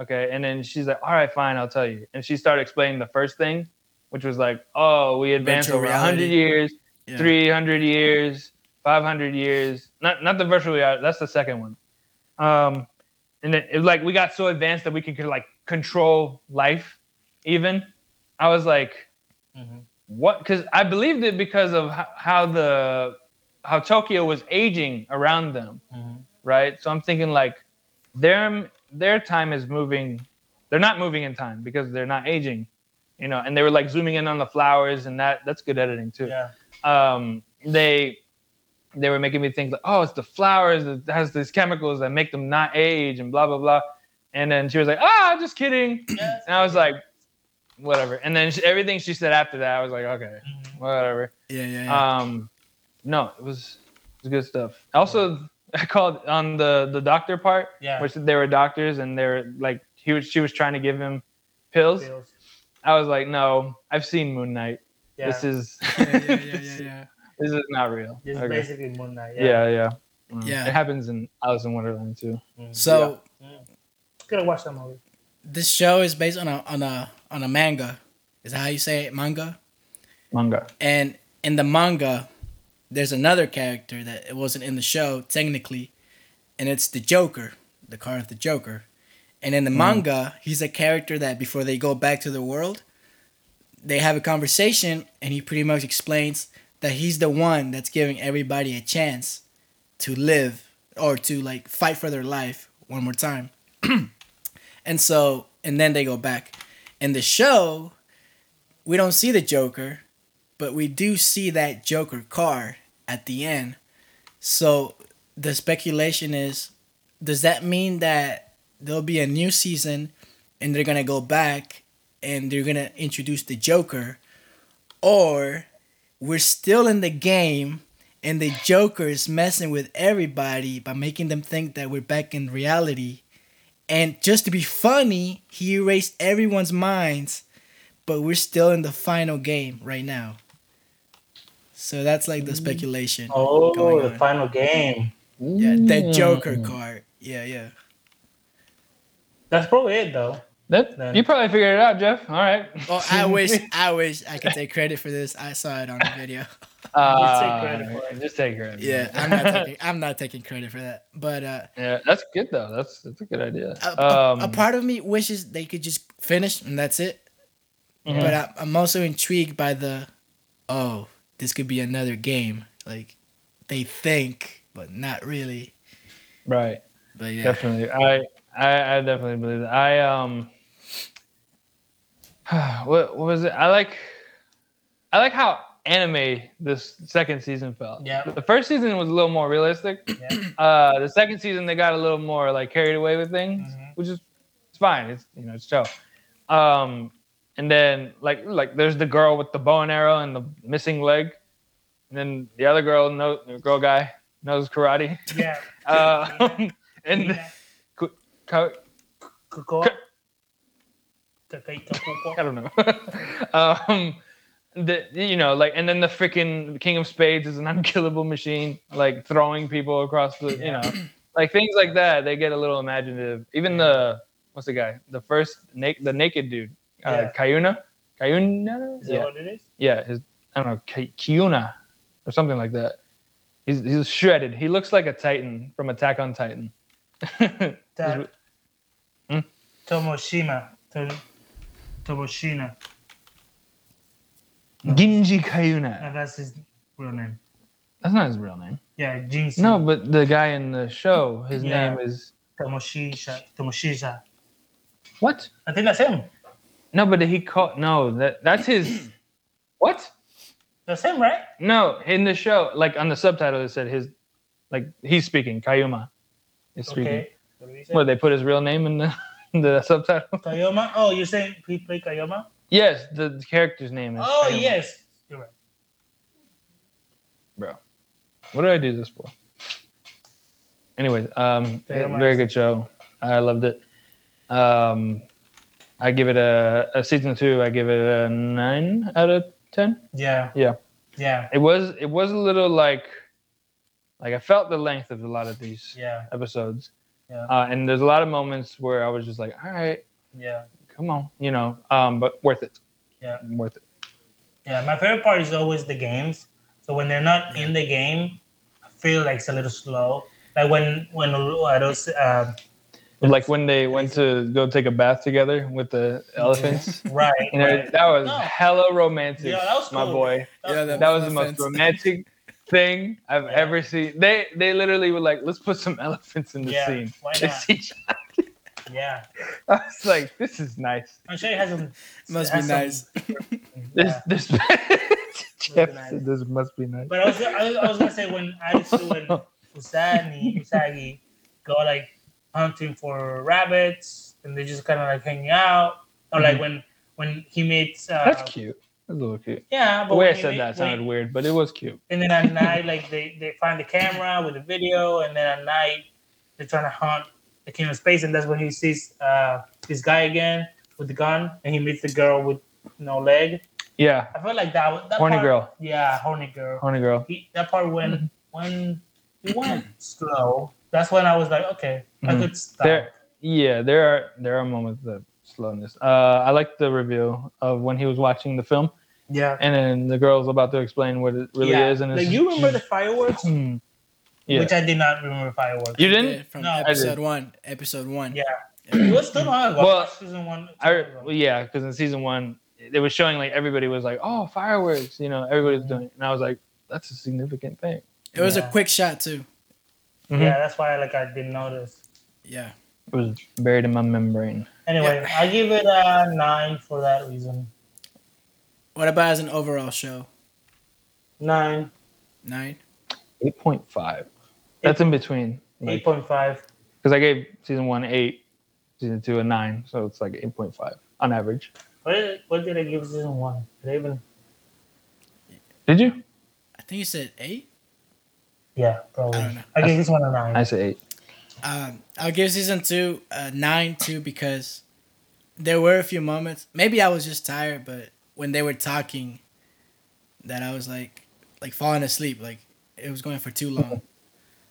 Speaker 1: okay? And then she's like, "All right, fine, I'll tell you." And she started explaining the first thing, which was like, "Oh, we advanced
Speaker 3: Virtual
Speaker 1: over hundred years,
Speaker 3: Yeah.
Speaker 1: three hundred years, five hundred years." Not not the virtual reality. That's the second one. Um, and it, it like we got so advanced that we could like control life. Even I was like,
Speaker 2: Mhm.
Speaker 1: what because i believed it because of how, how the how tokyo was aging around them
Speaker 2: Mhm.
Speaker 1: right so i'm thinking like their their time is moving they're not moving in time because they're not aging you know and they were like zooming in on the flowers and that that's good editing too
Speaker 2: yeah
Speaker 1: um they they were making me think like oh it's the flowers that has these chemicals that make them not age and blah blah blah and then she was like ah just kidding
Speaker 2: Yes.
Speaker 1: and i was like whatever and then she, everything she said after that i was like okay
Speaker 2: Mhm.
Speaker 1: whatever.
Speaker 3: Yeah, yeah, yeah.
Speaker 1: Um, no, it was it was good stuff. Also, [LAUGHS] I called on the the doctor part,
Speaker 2: Yeah.
Speaker 1: which they were doctors and they were like he was she was trying to give him pills.
Speaker 2: Feels-
Speaker 1: I was like, no, I've seen Moon Knight.
Speaker 2: yeah
Speaker 1: This is [LAUGHS]
Speaker 3: yeah, yeah, yeah, yeah, [LAUGHS] yeah.
Speaker 1: this is not real.
Speaker 2: it's
Speaker 1: Okay.
Speaker 2: basically Moon Knight
Speaker 1: Yeah, yeah. Mm.
Speaker 3: Yeah.
Speaker 1: It happens in Alice in Wonderland too.
Speaker 2: Mm.
Speaker 3: So
Speaker 2: Gotta watch that movie.
Speaker 3: this show is based on a on a on a manga. Is that how you say it? Manga.
Speaker 1: Manga.
Speaker 3: And in the manga, there's another character that it wasn't in the show technically, and it's the Joker, the card of the Joker. And in the hmm. manga, he's a character that before they go back to the world, they have a conversation, and he pretty much explains that he's the one that's giving everybody a chance to live or to like fight for their life one more time. [CLEARS THROAT] and so, and then they go back. In the show, we don't see the Joker, but we do see that Joker card at the end. So the speculation is does that mean that there'll be a new season and they're going to go back and they're going to introduce the Joker or we're still in the game and the Joker is messing with everybody by making them think that we're back in reality. And just to be funny, he erased everyone's minds but we're still in the final game right now. So that's like the speculation.
Speaker 2: Oh,
Speaker 3: going
Speaker 2: the final game.
Speaker 3: Yeah, that
Speaker 1: Mm.
Speaker 3: Joker card. Yeah, yeah.
Speaker 2: That's probably it, though.
Speaker 1: That,
Speaker 2: Then-
Speaker 1: you probably figured it out, Jeff. All right.
Speaker 3: Well, I [LAUGHS] wish I wish I could take credit for this. I saw it on the video. [LAUGHS]
Speaker 1: Uh,
Speaker 2: take credit for it.
Speaker 1: Just take credit.
Speaker 3: Yeah, I'm not [LAUGHS] taking I'm not taking credit for that. But uh,
Speaker 1: yeah, that's good though. That's that's a good idea.
Speaker 3: a, a-
Speaker 1: Um,
Speaker 3: a part of me wishes they could just finish and that's it.
Speaker 1: Mhm.
Speaker 3: But I, I'm also intrigued by the, oh, this could be another game. Like, they think, but not really.
Speaker 1: right.
Speaker 3: But yeah,
Speaker 1: Definitely. I, I I definitely believe that. I um [SIGHS] what, what was it? I like I like how anime this second season felt.
Speaker 2: Yeah.
Speaker 1: The first season was a little more realistic.
Speaker 2: Yeah. [CLEARS THROAT]
Speaker 1: Uh the second season they got a little more like carried away with things,
Speaker 2: Mhm.
Speaker 1: which is it's fine. It's you know, it's chill. Um and then like like there's the girl with the bow and arrow and the missing leg. And then the other girl the girl guy knows karate.
Speaker 2: Yeah. [LAUGHS]
Speaker 1: Uh, [LAUGHS] and
Speaker 2: Nina,
Speaker 1: Co- Co- I don't know. [LAUGHS] um, the you know like and then the freaking King of Spades is an unkillable machine, like throwing people across the you know [CLEARS THROAT] like things like that. They get a little imaginative. Even the what's the guy? The first naked the naked dude, uh,
Speaker 2: Yeah.
Speaker 1: Kayuna, Kayuna.
Speaker 2: Is that
Speaker 1: Yeah,
Speaker 2: what it is?
Speaker 1: yeah. His I don't know Ki- Kiuna or something like that. He's he's shredded. He looks like a Titan from Attack on Titan. [LAUGHS]
Speaker 2: That
Speaker 1: Hmm?
Speaker 2: Tomoshima. To- Tomoshina.
Speaker 1: Ginji
Speaker 2: And
Speaker 1: Kayuna.
Speaker 2: that's his real name.
Speaker 1: That's not his real name.
Speaker 2: Yeah, Jinsu.
Speaker 1: No, but the guy in the show, his
Speaker 2: Yeah.
Speaker 1: name is
Speaker 2: Tomoshisha. Tomoshisha.
Speaker 1: what?
Speaker 2: I think that's him.
Speaker 1: No, but he called no. That that's his. [CLEARS THROAT] what?
Speaker 2: That's him, right?
Speaker 1: No, in the show, like on the subtitle, it said his, like he's speaking. Kayuma is speaking.
Speaker 2: Okay. What did he say?
Speaker 1: What they put his real name in the [LAUGHS] in the subtitle?
Speaker 2: Kayoma? Oh, you're saying he played Kayoma?
Speaker 1: Yes, the, the character's name is.
Speaker 2: Oh,
Speaker 1: Kayuma.
Speaker 2: yes. You're right.
Speaker 1: bro. What did I do this for? Anyways, um,
Speaker 2: Kayuma
Speaker 1: very good show. I loved it. Um, I give it a, a season two. I give it a nine out of ten.
Speaker 2: Yeah.
Speaker 1: Yeah.
Speaker 2: Yeah.
Speaker 1: It was it was a little like like I felt the length of a lot of these
Speaker 2: Yeah.
Speaker 1: episodes.
Speaker 2: Yeah.
Speaker 1: Uh, and there's a lot of moments where I was just like, all right,
Speaker 2: Yeah.
Speaker 1: come on, you know, um, but worth it.
Speaker 2: Yeah.
Speaker 1: Worth it.
Speaker 2: Yeah. My favorite part is always the games. So when they're not in the game, I feel like it's a little slow. Like when when uh, those uh,
Speaker 1: Like when they went to go take a bath together with the elephants. [LAUGHS]
Speaker 2: right,
Speaker 1: You know,
Speaker 2: right.
Speaker 1: that was
Speaker 2: No.
Speaker 1: hella romantic,
Speaker 2: Yeah, that was
Speaker 1: my
Speaker 2: cool.
Speaker 1: boy.
Speaker 3: Yeah, that-
Speaker 1: That was the most
Speaker 3: Elephants.
Speaker 1: romantic [LAUGHS] thing I've
Speaker 2: Yeah.
Speaker 1: ever seen. They they literally were like, let's put some [LAUGHS] elephants in the
Speaker 2: Yeah,
Speaker 1: scene.
Speaker 2: why not? Yeah.
Speaker 1: I was like, this is nice.
Speaker 2: I'm sure it has some.
Speaker 3: must be
Speaker 2: has some-
Speaker 3: nice.
Speaker 1: This
Speaker 2: Yeah.
Speaker 1: this Jeff
Speaker 2: nice.
Speaker 1: said this must be nice.
Speaker 2: But I was, I was, I was gonna say when Arisu and Usagi, Usagi go like hunting for rabbits and they just kind of like hanging out, or like
Speaker 1: Mhm.
Speaker 2: when when he meets. Uh,
Speaker 1: That's cute. That's a little cute.
Speaker 2: Yeah,
Speaker 1: The
Speaker 2: but
Speaker 1: way I said that sounded
Speaker 2: he-
Speaker 1: weird, but it was cute.
Speaker 2: And then at night, like they they find the camera with the video, and then at night they're trying to hunt the king of spades, and that's when he sees uh this guy again with the gun, and he meets the girl with no leg.
Speaker 1: Yeah,
Speaker 2: I felt like that was that
Speaker 1: Horny
Speaker 2: part-
Speaker 1: girl.
Speaker 2: Yeah, horny girl.
Speaker 1: horny girl.
Speaker 2: he, that part when when he went slow, that's when I was like, okay, I
Speaker 1: Mhm.
Speaker 2: could stop.
Speaker 1: There, yeah, there are there are moments of slowness. Uh, I like the reveal of when he was watching the film,
Speaker 2: yeah,
Speaker 1: and then the girl's about to explain what it really
Speaker 2: yeah.
Speaker 1: is, and
Speaker 2: like you remember the fireworks,
Speaker 1: Hmm. yeah,
Speaker 2: which I did not remember fireworks.
Speaker 1: you didn't.
Speaker 3: from
Speaker 2: No, I
Speaker 1: did.
Speaker 3: episode one. Episode one.
Speaker 2: Yeah, [CLEARS THROAT] it was too long.
Speaker 1: Well,
Speaker 2: season one.
Speaker 1: I well, yeah, because in season one, it was showing like everybody was like, "Oh, fireworks!" You know, everybody was doing it, and I was like, "That's a significant thing."
Speaker 3: It was
Speaker 2: Yeah.
Speaker 3: a quick shot too.
Speaker 1: Mhm.
Speaker 2: Yeah, that's why like I didn't notice.
Speaker 3: Yeah.
Speaker 1: It was buried in my membrane.
Speaker 2: Anyway,
Speaker 3: Yeah.
Speaker 2: I give it a nine for that reason.
Speaker 3: What about as an overall show?
Speaker 2: Nine,
Speaker 3: Nine.
Speaker 1: Eight point five. That's in between.
Speaker 2: eight point five.
Speaker 1: Because I gave season one eight, season two a nine, so it's like eight point five on average.
Speaker 2: What did, what did I give season one? Did I even?
Speaker 1: Did you?
Speaker 3: I think you said eight.
Speaker 2: Yeah, probably.
Speaker 3: I.
Speaker 2: I gave this one a nine.
Speaker 1: I said eight.
Speaker 3: Um, I'll give season two a nine too because there were a few moments. Maybe I was just tired, but when they were talking, that I was like, like falling asleep. Like it was going for too long.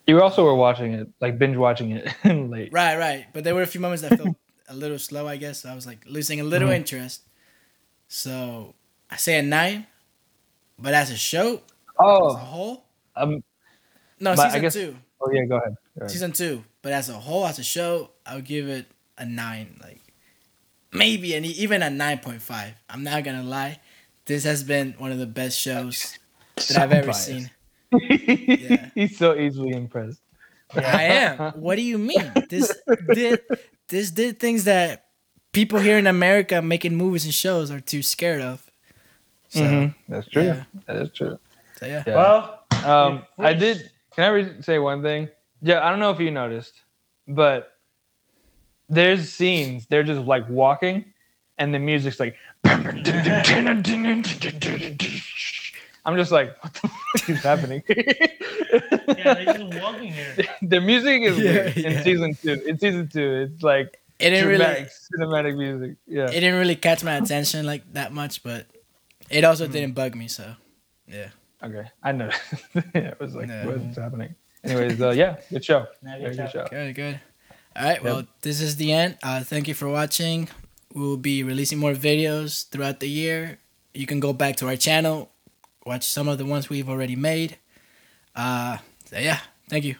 Speaker 1: You also were watching it, like binge watching it [LAUGHS] late.
Speaker 3: right, right. But there were a few moments that felt [LAUGHS] a little slow, I guess. I was like losing a little
Speaker 1: Mhm.
Speaker 3: interest. So I say a nine, but as a show, oh, as a whole,
Speaker 1: um,
Speaker 3: no,
Speaker 1: But I
Speaker 3: season
Speaker 1: guess-
Speaker 3: two,
Speaker 1: oh yeah, go ahead. Go
Speaker 3: season two. But as a whole, as a show, I would give it a nine, like maybe an even a nine point five. I'm not gonna lie, this has been one of the best shows that I've ever
Speaker 1: biased.
Speaker 3: seen. [LAUGHS]
Speaker 1: He's so easily impressed.
Speaker 3: I am. What do you mean? This did this did things that people here in America making movies and shows are too scared of. So,
Speaker 1: Mhm. That's true.
Speaker 3: yeah.
Speaker 1: That is true.
Speaker 3: so yeah.
Speaker 1: Yeah.
Speaker 2: Well,
Speaker 1: Um, I did. Can I re- say one thing? Yeah, I don't know if you noticed, but there's scenes. They're just like walking, and the music's like. [LAUGHS] I'm just like, what the [LAUGHS] fuck is happening? [LAUGHS]
Speaker 2: yeah, they're just walking here.
Speaker 1: the music is
Speaker 3: Yeah,
Speaker 1: weird in season two. In season two, it's like
Speaker 3: It didn't
Speaker 1: dramatic
Speaker 3: really
Speaker 1: cinematic music. Yeah.
Speaker 3: it didn't really catch my attention like that much, but it also hmm. didn't bug me. So yeah.
Speaker 1: Okay, I know. yeah, it was like,
Speaker 3: Yeah.
Speaker 1: what's happening? Anyways, uh, yeah, good show. [LAUGHS]
Speaker 2: Yeah, good
Speaker 1: Very good show.
Speaker 3: Good, good. All right, well, this is the end. Uh, thank you for watching. We will be releasing more videos throughout the year. You can go back to our channel, watch some of the ones we've already made. Uh, so yeah, thank you.